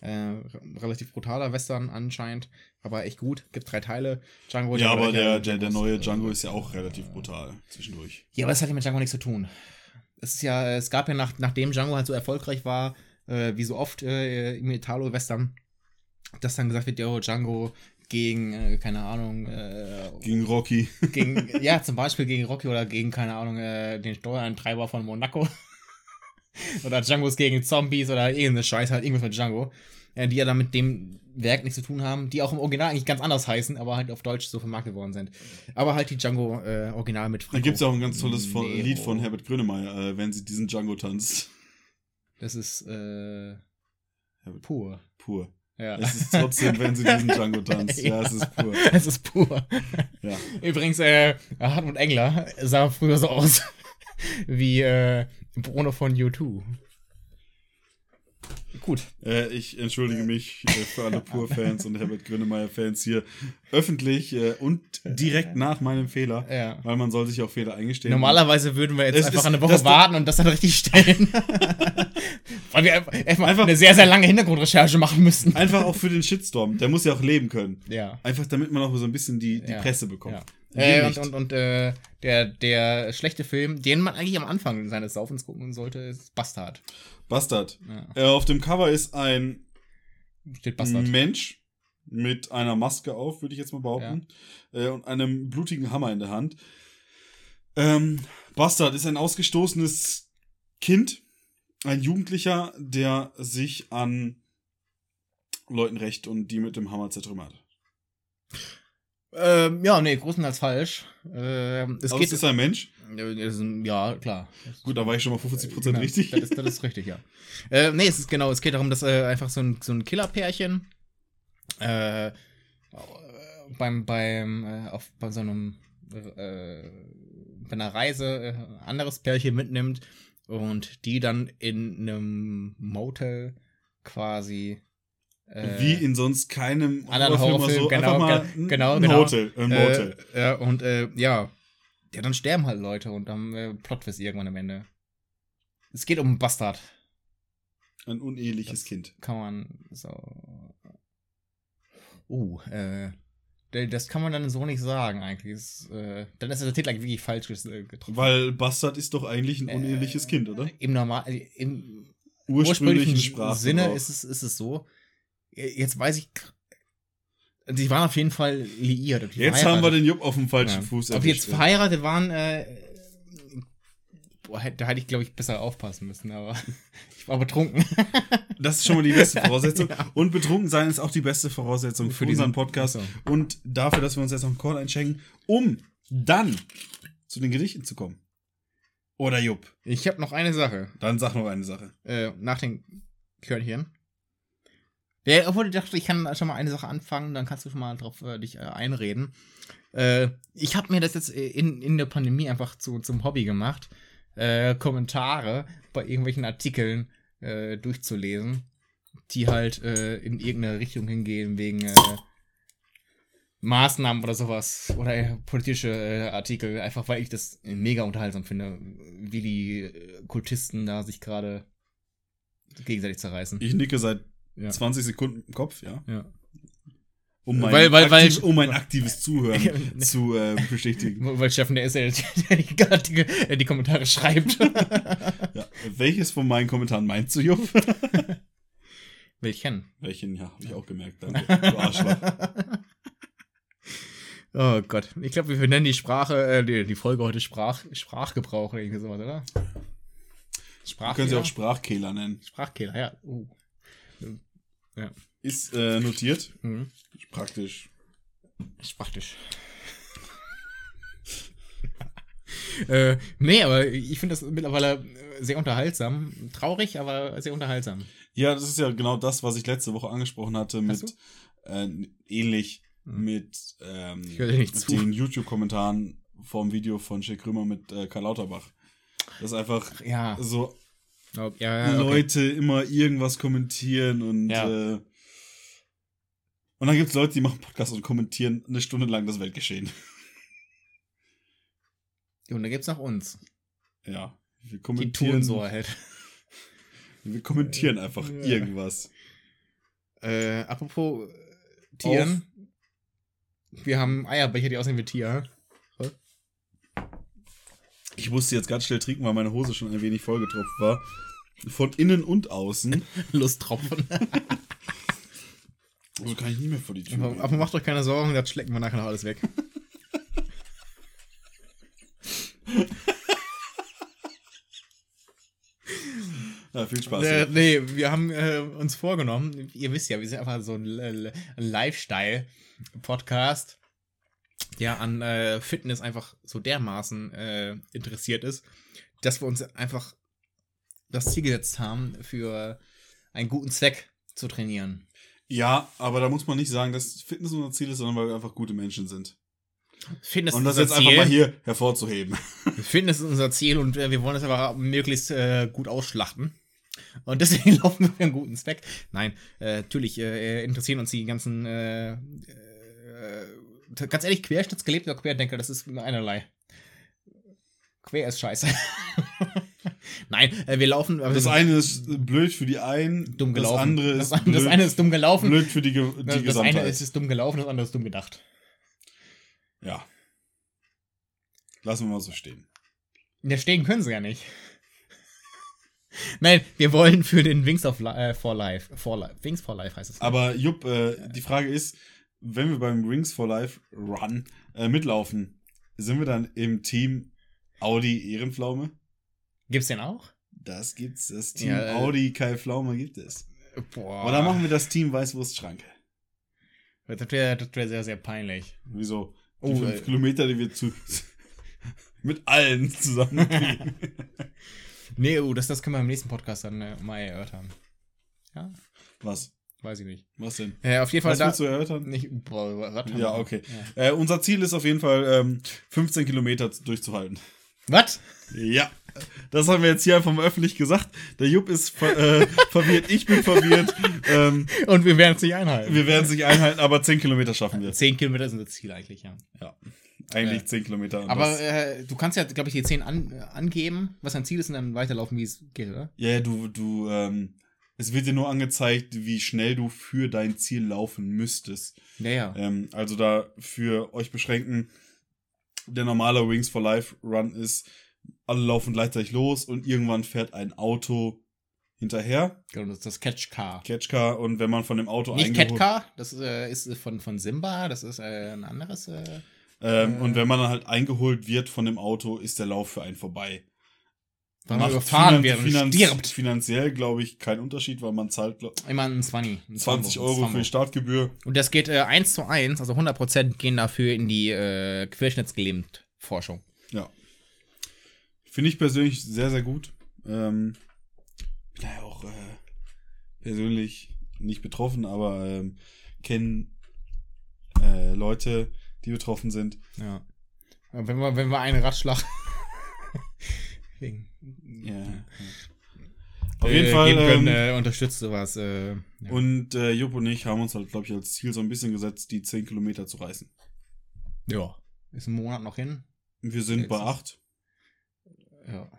Äh, relativ brutaler Western anscheinend, aber echt gut. Gibt drei Teile. Django. Ja, aber der, der, der, neue Django ist ja auch relativ brutal zwischendurch. Ja, aber das hat ja mit Django nichts zu tun. Es ist ja, es gab ja nach, nachdem Django halt so erfolgreich war, äh, wie so oft äh, im Italo-Western, dass dann gesagt wird, yo, Django gegen, äh, keine Ahnung, äh, Gegen Rocky. gegen, ja, zum Beispiel gegen Rocky oder gegen, keine Ahnung, äh, den Steuerantreiber von Monaco. Oder Django's gegen Zombies oder irgendeine Scheiße, halt irgendwas mit Django. Äh, die ja dann mit dem Werk nichts zu tun haben, die auch im Original eigentlich ganz anders heißen, aber halt auf Deutsch so vermarktet worden sind. Aber halt die Django äh, Original mit Da Franco gibt es auch ein ganz tolles von. Lied von Herbert Grönemeyer, äh, wenn sie diesen Django tanzt. Das ist äh, pur. Pur. Ja. Es ist trotzdem, wenn sie diesen Django tanzt. Ja, es ist pur. Es ist pur. Ja. Übrigens, äh, Hartmut Engler sah früher so aus wie äh, Bruno von U2. Gut. Äh, ich entschuldige mich äh, für alle Pur-Fans und Herbert Grönemeyer-Fans hier öffentlich äh, und direkt nach meinem Fehler, Ja. weil man soll sich auch Fehler eingestehen. Normalerweise würden wir jetzt Es einfach eine Woche warten und das dann richtig stellen. Weil wir einfach, einfach eine sehr, sehr lange Hintergrundrecherche machen müssten. Einfach auch für den Shitstorm. Der muss ja auch leben können. Ja. Einfach damit man auch so ein bisschen die, die Ja. Presse bekommt. Ja. Äh, und und, und äh, der, der schlechte Film, den man eigentlich am Anfang seines Saufens gucken sollte, ist Bastard. Bastard. Ja. Äh, auf dem Cover ist ein Steht Bastard. Mensch mit einer Maske auf, würde ich jetzt mal behaupten, äh, und einem blutigen Hammer in der Hand. Ähm, Bastard ist ein ausgestoßenes Kind, ein Jugendlicher, der sich an Leuten rächt und die mit dem Hammer zertrümmert. Ähm, ja, nee, größtenteils falsch. Ähm, es Aber geht. es ist ein Mensch. Ja, klar. Gut, da war ich schon mal 50% Genau, richtig. Das ist, das ist richtig, ja. Äh, nee, es ist genau, es geht darum, dass äh, einfach so ein, so ein Killerpärchen äh, beim, beim, äh, auf, bei so einem, äh, bei einer Reise äh, ein anderes Pärchen mitnimmt und die dann in einem Motel quasi äh, Wie in sonst keinem anderen Horrorfilm so genau, einfach mal ein- genau, genau. Hotel, ein Motel. Äh, ja, und äh, ja. Ja, dann sterben halt Leute und dann äh, Plotwist irgendwann am Ende. Es geht um einen Bastard. ein uneheliches das- Kind. Kann man so. Uh, äh. Das kann man dann so nicht sagen, eigentlich. Das, äh, dann ist der Titel eigentlich wirklich falsch äh, getroffen. Weil Bastard ist doch eigentlich ein uneheliches Äh, Kind, oder? Im normal, äh, im Ursprünglichen ursprünglichen. Sinne ist es, ist es so. Jetzt weiß ich. Sie waren auf jeden Fall liiert. Jetzt haben wir den Jupp auf dem falschen Ja. Fuß Ob die jetzt verheiratet waren, äh, boah, da hätte ich, glaube ich, besser aufpassen müssen, aber ich war betrunken. Das ist schon mal die beste Voraussetzung. Ja. Und betrunken sein ist auch die beste Voraussetzung für, Für unseren diesen- Podcast. so. Und dafür, dass wir uns jetzt noch einen Call einschenken, um dann zu den Gedichten zu kommen. Oder Jupp. Ich habe noch eine Sache. Dann sag noch eine Sache. Äh, nach den Körnchen. Ja, obwohl ich dachte, ich kann schon mal eine Sache anfangen, dann kannst du schon mal drauf äh, dich äh, einreden. Äh, ich habe mir das jetzt äh, in, in der Pandemie einfach zu, zum Hobby gemacht, äh, Kommentare bei irgendwelchen Artikeln äh, durchzulesen, die halt in irgendeine Richtung hingehen, wegen Maßnahmen oder sowas. Oder politische Artikel, einfach weil ich das mega unterhaltsam finde, wie die Kultisten da sich gerade gegenseitig zerreißen. Ich nicke seit Ja. 20 Sekunden im Kopf, ja. ja. Um mein, Weil- weil- weil- aktiv, um mein aktives Zuhören Ja. zu äh, bestätigen. Weil Steffen, der ist der, der die, Artikel, äh, die Kommentare schreibt. Ja. Welches von meinen Kommentaren meinst du, Jupp? Welchen? Welchen, ja, habe ich auch gemerkt. Danke. Du Arschloch. Oh Gott. Ich glaube, wir nennen die Sprache, äh, die, die Folge heute Sprach, Sprachgebrauch oder irgendwie sowas, oder? Sprachkehler? können sie auch Sprachkehler nennen. Sprachkehler, ja. Uh. Ist äh, notiert. Mhm. Praktisch. Sprachtisch. äh, nee, aber ich finde das mittlerweile äh, sehr unterhaltsam. Traurig, aber sehr unterhaltsam. Ja, das ist ja genau das, was ich letzte Woche angesprochen hatte, mit äh, ähnlich Mhm. mit ähm, den YouTube-Kommentaren vom Video von Schick Krümmer mit äh, Karl Lauterbach. Das ist einfach Ja. so Oh, ja, ja, okay. Leute immer irgendwas kommentieren und Ja. äh, und dann gibt es Leute, die machen Podcasts und kommentieren eine Stunde lang das Weltgeschehen. Und da gibt's noch uns. Ja, wir Die kommentieren tun so halt. Wir kommentieren einfach Ja. irgendwas. Äh, apropos Tieren. Wir haben Eierbecher, die aussehen wie Tier. Ich musste jetzt ganz schnell trinken, weil meine Hose schon ein wenig vollgetropft war. Von innen und außen. Lusttropfen. So kann ich nie mehr vor die Tür aber, gehen. aber macht euch keine Sorgen, das schlecken wir nachher noch alles weg. Ja, viel Spaß. Äh, nee, wir haben äh, uns vorgenommen, ihr wisst ja, wir sind einfach so ein, äh, ein Lifestyle-Podcast, der an äh, Fitness einfach so dermaßen äh, interessiert ist, dass wir uns einfach das Ziel gesetzt haben, für einen guten Zweck zu trainieren. ja, aber da muss man nicht sagen, dass Fitness unser Ziel ist, sondern weil wir einfach gute Menschen sind. Fitness und das ist jetzt unser einfach Ziel. mal hier hervorzuheben. Fitness ist unser Ziel und wir wollen es aber möglichst äh, gut ausschlachten. Und deswegen laufen wir für einen guten Zweck. Nein, äh, natürlich äh, interessieren uns die ganzen, äh, äh, ganz ehrlich, Querschnittsgelebte oder Querdenker, das ist einerlei. Quer ist scheiße. Nein, äh, wir laufen. wir Das eine ist blöd für die einen, dumm gelaufen. das andere ist das, blöd, das eine ist dumm gelaufen. blöd für die, die das, das eine ist, ist dumm gelaufen, das andere ist dumm gedacht. ja. Lassen wir mal so stehen. Ja, stehen können sie ja nicht. Nein, wir wollen für den Wings of äh, for Life. For Life. Wings for Life heißt es. Aber Jupp, äh, die Frage ist, wenn wir beim Rings for Life Run äh, mitlaufen, sind wir dann im Team Audi Ehrenpflaume? Gibt's den auch? Das gibt's, das Team Ja, äh, Audi Kai Pflaume gibt es. Boah. Oder machen wir das Team Weißwurstschranke? Das wäre das wär sehr, sehr peinlich. Wieso? Die Oh, fünf äh. Kilometer, die wir zu mit allen zusammen kriegen. Nee, oh, das, das können wir im nächsten Podcast dann äh, mal erörtern. Ja, Was? Weiß ich nicht. Was denn? Äh, auf jeden Fall Was da. willst du erörtern? Nicht, boah, haben Ja, okay. Ja. Äh, unser Ziel ist auf jeden Fall, ähm, 15 Kilometer durchzuhalten. Was? Ja, das haben wir jetzt hier einfach mal öffentlich gesagt. Der Jupp ist ver äh, verwirrt, ich bin verwirrt. Ähm, Und wir werden es nicht einhalten. wir werden es nicht einhalten, aber 10 Kilometer schaffen wir. 10 Kilometer sind das Ziel eigentlich, ja. Ja, eigentlich Äh, 10 Kilometer. Und Aber äh, du kannst ja, glaube ich, die 10 an, äh, angeben, was dein Ziel ist und dann weiterlaufen, wie es geht, oder? ja, ja, du, du, ähm, es wird dir nur angezeigt, wie schnell du für dein Ziel laufen müsstest. Ja, ja. Ähm, also da für euch beschränken, der normale Wings for Life Run ist, alle laufen gleichzeitig los und irgendwann fährt ein Auto hinterher, Genau, das ist das Catch Car. Catchcar, und wenn man von dem Auto Nicht eingeholt- Cat Car, das äh, ist von, von Simba, das ist äh, ein anderes. Äh, Ähm, Äh. und wenn man dann halt eingeholt wird von dem Auto, ist der Lauf für einen vorbei. Weil man überfahren wird und finanz- stirbt. Finanziell, glaube ich, kein Unterschied, weil man zahlt glaub, Immer ein 20. ein 20 Zwambo, ein Euro für Zwambo. die Startgebühr. Und das geht äh, 1 zu 1, also 100% gehen dafür in die äh, Querschnittsgelähmt-Forschung. Ja. Finde ich persönlich sehr, sehr gut. Ähm, bin ja auch äh, persönlich nicht betroffen, aber ähm, kenne äh, Leute, die betroffen sind. Ja. Wenn wir, wenn wir einen Ratschlag. wegen- Ja. Auf äh, jeden Fall. Können, ähm, äh, unterstützt sowas. Äh, ja. Und äh, Jupp und ich haben uns halt, glaube ich, als Ziel so ein bisschen gesetzt, die 10 Kilometer zu reißen. ja. Ist ein Monat noch hin. Wir sind Jetzt bei ist- 8. Ja.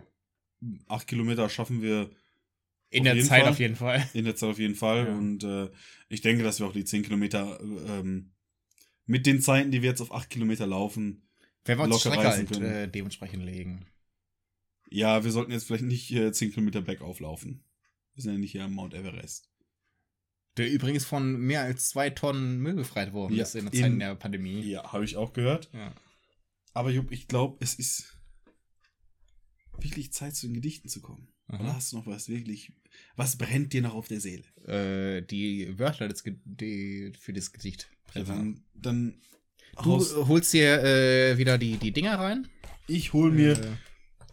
8 Kilometer schaffen wir In der Zeit Fall. auf jeden Fall. in der Zeit auf jeden Fall. Ja. Und äh, ich denke, dass wir auch die 10 Kilometer ähm, mit den Zeiten, die wir jetzt auf 8 Kilometer laufen, Wenn wir uns die locker Strecke halt äh, dementsprechend legen. Ja, wir sollten jetzt vielleicht nicht äh, 10 Kilometer bergauf laufen. Wir sind ja nicht hier am Mount Everest. Der übrigens von mehr als zwei Tonnen Müll befreit worden Ja, ist in der in- Zeit der Pandemie. Ja, habe ich auch gehört. Ja. Aber Jupp, ich glaube, es ist wirklich Zeit, zu den Gedichten zu kommen. Aha. Oder hast du noch was wirklich, was brennt dir noch auf der Seele? Äh, die Wörter des die, für das Gedicht. Ja, dann, dann Du holst dir äh, wieder die, die Dinger rein. ich hol mir Äh,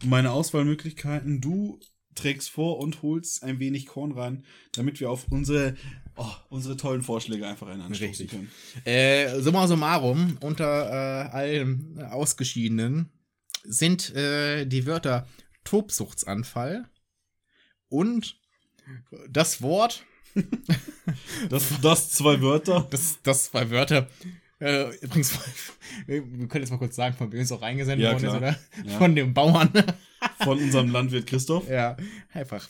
meine Auswahlmöglichkeiten. Du trägst vor und holst ein wenig Korn rein, damit wir auf unsere, oh, unsere tollen Vorschläge einfach einen anstoßen Richtig. können. Äh, summa summarum, unter äh, allen Ausgeschiedenen sind äh, die Wörter Tobsuchtsanfall und das Wort, Das, das zwei Wörter. das, das zwei Wörter, äh, übrigens, wir können jetzt mal kurz sagen, von wem es auch reingesendet Ja, worden ist, klar. oder? Ja. Von dem Bauern. Von unserem Landwirt Christoph. ja, einfach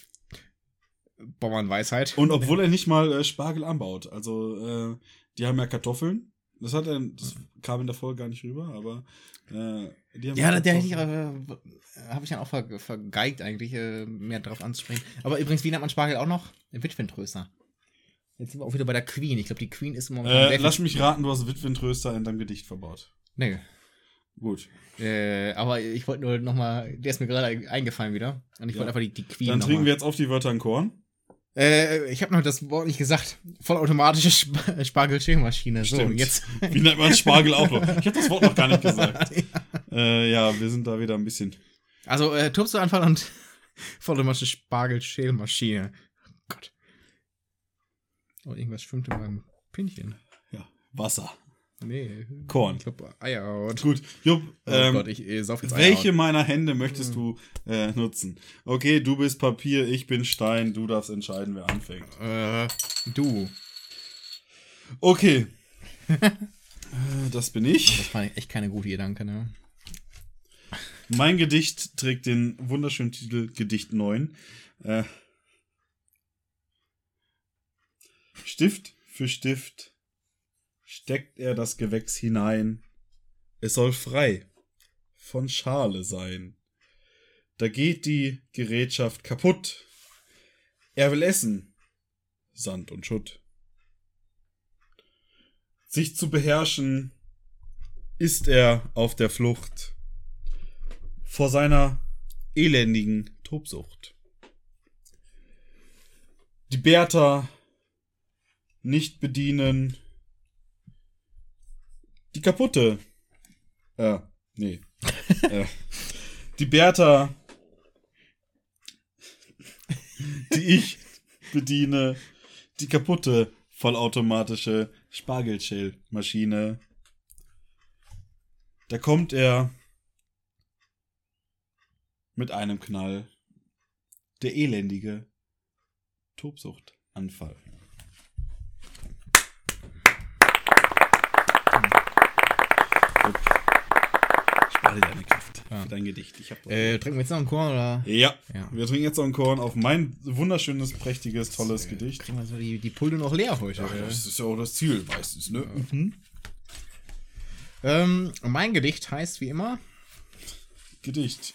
Bauernweisheit. Und obwohl er nicht mal äh, Spargel anbaut. Also, äh, die haben ja Kartoffeln. Das hat er, das kam in der Folge gar nicht rüber, aber äh, die haben Ja, der hätte ich, äh, habe ich dann auch ver vergeigt eigentlich, äh, mehr drauf anzusprechen. Aber übrigens, wie nennt man Spargel auch noch? Witwentröster. Jetzt sind wir auch wieder bei der Queen. Ich glaube, die Queen ist momentan Äh, lass mich raten, du hast Witwentröster in deinem Gedicht verbaut. Nee. Gut. Äh, aber ich wollte nur noch mal, der ist mir gerade ein- eingefallen wieder. Und ich Ja. wollte einfach die, die Queen Dann trinken wir jetzt auf die Wörter ein Korn. Äh, ich habe noch das Wort nicht gesagt. Vollautomatische Sp Spargelschälmaschine. So, Stimmt. jetzt. Wie nennt man Spargel auch noch? Ich habe das Wort noch gar nicht gesagt. Äh, ja, wir sind da wieder ein bisschen. Also, äh, Turbso-Anfall und vollautomatische Spargelschälmaschine. Oh, irgendwas schwimmt in meinem Pinchen. Ja, Wasser. Nee. Korn. Ich glaube, Eierhaut. Gut, Jupp, Oh ähm, Gott, ich äh, sauf jetzt welche Eierhaut. meiner Hände möchtest du äh, nutzen? Okay, du bist Papier, ich bin Stein, du darfst entscheiden, wer anfängt. Äh, du. Okay. äh, das bin ich. Das war echt keine gute Gedanke, ne? Mein Gedicht trägt den wunderschönen Titel Gedicht 9. Äh, Stift für Stift steckt er das Gewächs hinein. Es soll frei von Schale sein. Da geht die Gerätschaft kaputt. Er will essen. Sand und Schutt. Sich zu beherrschen, ist er auf der Flucht vor seiner elendigen Tobsucht. Die Bertha nicht bedienen. Die kaputte. Äh, nee. äh, die Bertha, die ich bediene. Die kaputte vollautomatische Spargelshell-Maschine. Da kommt er mit einem Knall. Der elendige Tobsuchtanfall. Dir deine Kraft Ja. für dein Gedicht. Äh, trinken wir jetzt noch einen Korn oder? ja. Ja. wir trinken jetzt noch einen Korn auf mein wunderschönes, prächtiges, tolles Gedicht. Kriegen wir so die, die Pulte noch leer heute. Ach, das ist ja auch das Ziel meistens, ne? Mhm. Ähm, mein Gedicht heißt wie immer. Gedicht.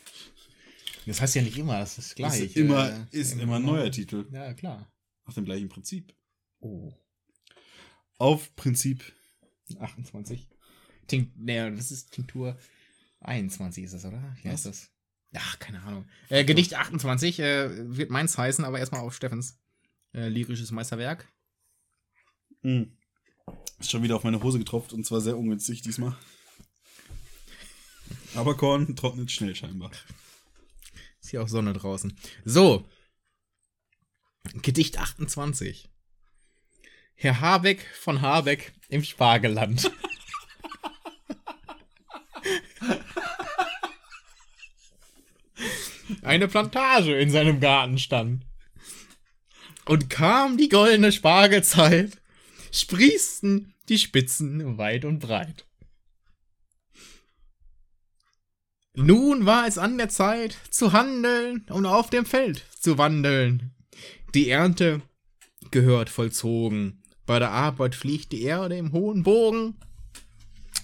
Das heißt ja nicht immer, das ist gleich. ist immer, äh, ist immer ein neuer Titel. Ja, klar. Nach dem gleichen Prinzip. Oh. Auf Prinzip. 28. Tink, nee, das ist Tinktur 21 ist das, oder? Wie heißt das? Ach, keine Ahnung. Äh, Gedicht 28 äh, wird meins heißen, aber erstmal auf Steffens äh, lyrisches Meisterwerk. Hm. Ist schon wieder auf meine Hose getropft und zwar sehr ungünstig diesmal. Aber Korn trocknet schnell scheinbar. Ist hier auch Sonne draußen. So. Gedicht 28. Herr Habeck von Habeck im Spargelland. Eine Plantage in seinem Garten stand. Und kam die goldene Spargelzeit, sprießten die Spitzen weit und breit. Nun war es an der Zeit zu handeln und auf dem Feld zu wandeln. Die Ernte gehört vollzogen. Bei der Arbeit fliegt die Erde im hohen Bogen.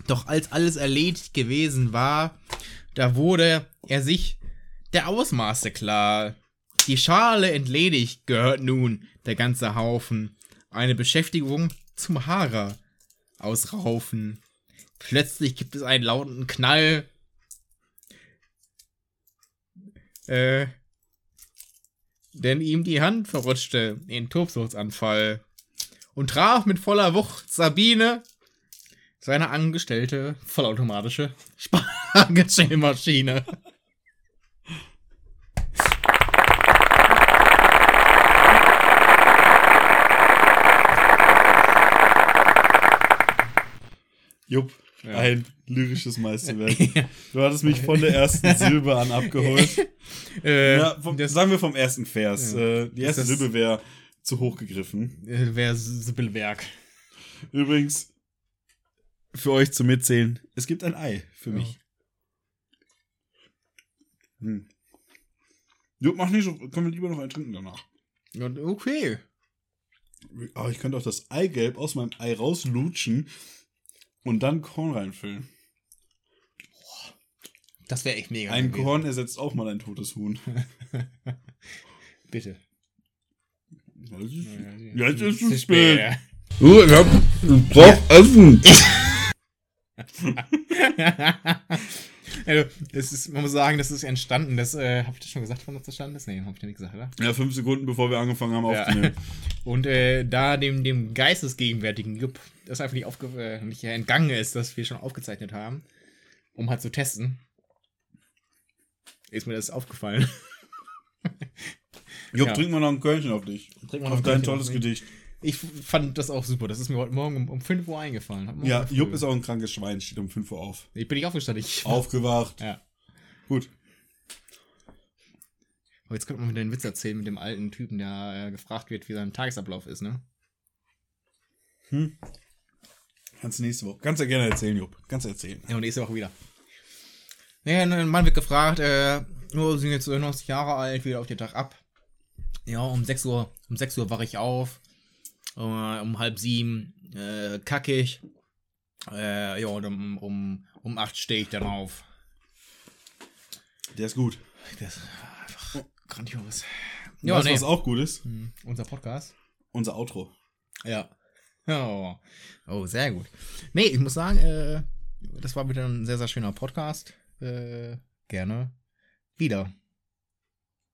Doch als alles erledigt gewesen war, da wurde er sich der Ausmaße klar. Die Schale entledigt gehört nun der ganze Haufen. Eine Beschäftigung zum Haarer ausraufen. Plötzlich gibt es einen lauten Knall. Äh, denn ihm die Hand verrutschte in Tobsuchtsanfall und traf mit voller Wucht Sabine, seine angestellte vollautomatische Spargelmaschine. Jupp, Ja. ein lyrisches Meisterwerk. Du hattest mich von der ersten Silbe an abgeholt. Äh, Ja, vom, sagen wir vom ersten Vers. Äh, die erste Silbe wäre zu hoch gegriffen. wäre Sibyllwerk. Übrigens, für euch zum Mitzählen, es gibt ein Ei für mich. Hm. Jupp, mach nicht so, können wir lieber noch ein trinken danach. Okay. Aber ich könnte auch das Eigelb aus meinem Ei rauslutschen und dann Korn reinfüllen. Das wäre echt mega. Ein gewesen. Korn ersetzt auch mal ein totes Huhn. Bitte. Ja, das ist, Ja, jetzt ist es Zu spät. spät. Du, ich hab, ich brauch Essen. also, es ist, man muss sagen, das ist entstanden. Das, äh, hab ich das schon gesagt, wann das entstanden ist? Nee, hab ich ja nicht gesagt, oder? Ja, fünf Sekunden bevor wir angefangen haben Ja. aufzunehmen. Und äh, da dem, dem geistesgegenwärtigen Jupp das einfach nicht, aufge äh, nicht entgangen ist, dass wir schon aufgezeichnet haben, um halt zu testen, ist mir das aufgefallen. Jupp, Ja. trink mal noch ein Körnchen auf dich. Trink mal Auf ein dein tolles. Gedicht. Ich fand das auch super. Das ist mir heute Morgen um, um 5 Uhr eingefallen. Ja. Jupp ist auch ein krankes Schwein, steht um 5 Uhr auf. Ich bin nicht aufgestanden. Ich Aufgewacht. Ja. Gut. Aber jetzt könnte man wieder den Witz erzählen mit dem alten Typen, der äh, gefragt wird, wie sein Tagesablauf ist, ne? Hm. Kannst du nächste Woche. Kannst du gerne erzählen, Jupp. Kannst du erzählen. Ja, und nächste Woche wieder. Naja, ein Mann wird gefragt, äh, oh, sind jetzt 90 Jahre alt, wieder auf den Tag ab. Ja, um 6 Uhr, um 6 Uhr wache ich auf. Äh, um halb sieben äh, kacke ich. Äh, ja, und um, um, um 8 stehe ich dann auf. Der ist gut. Das war einfach grandios. Ja, weißt nee. was auch gut ist? Hm, Unser Podcast. Unser Outro. Ja. Oh. oh, sehr gut. Nee, ich muss sagen, äh, das war wieder ein sehr, sehr schöner Podcast. Äh, gerne wieder.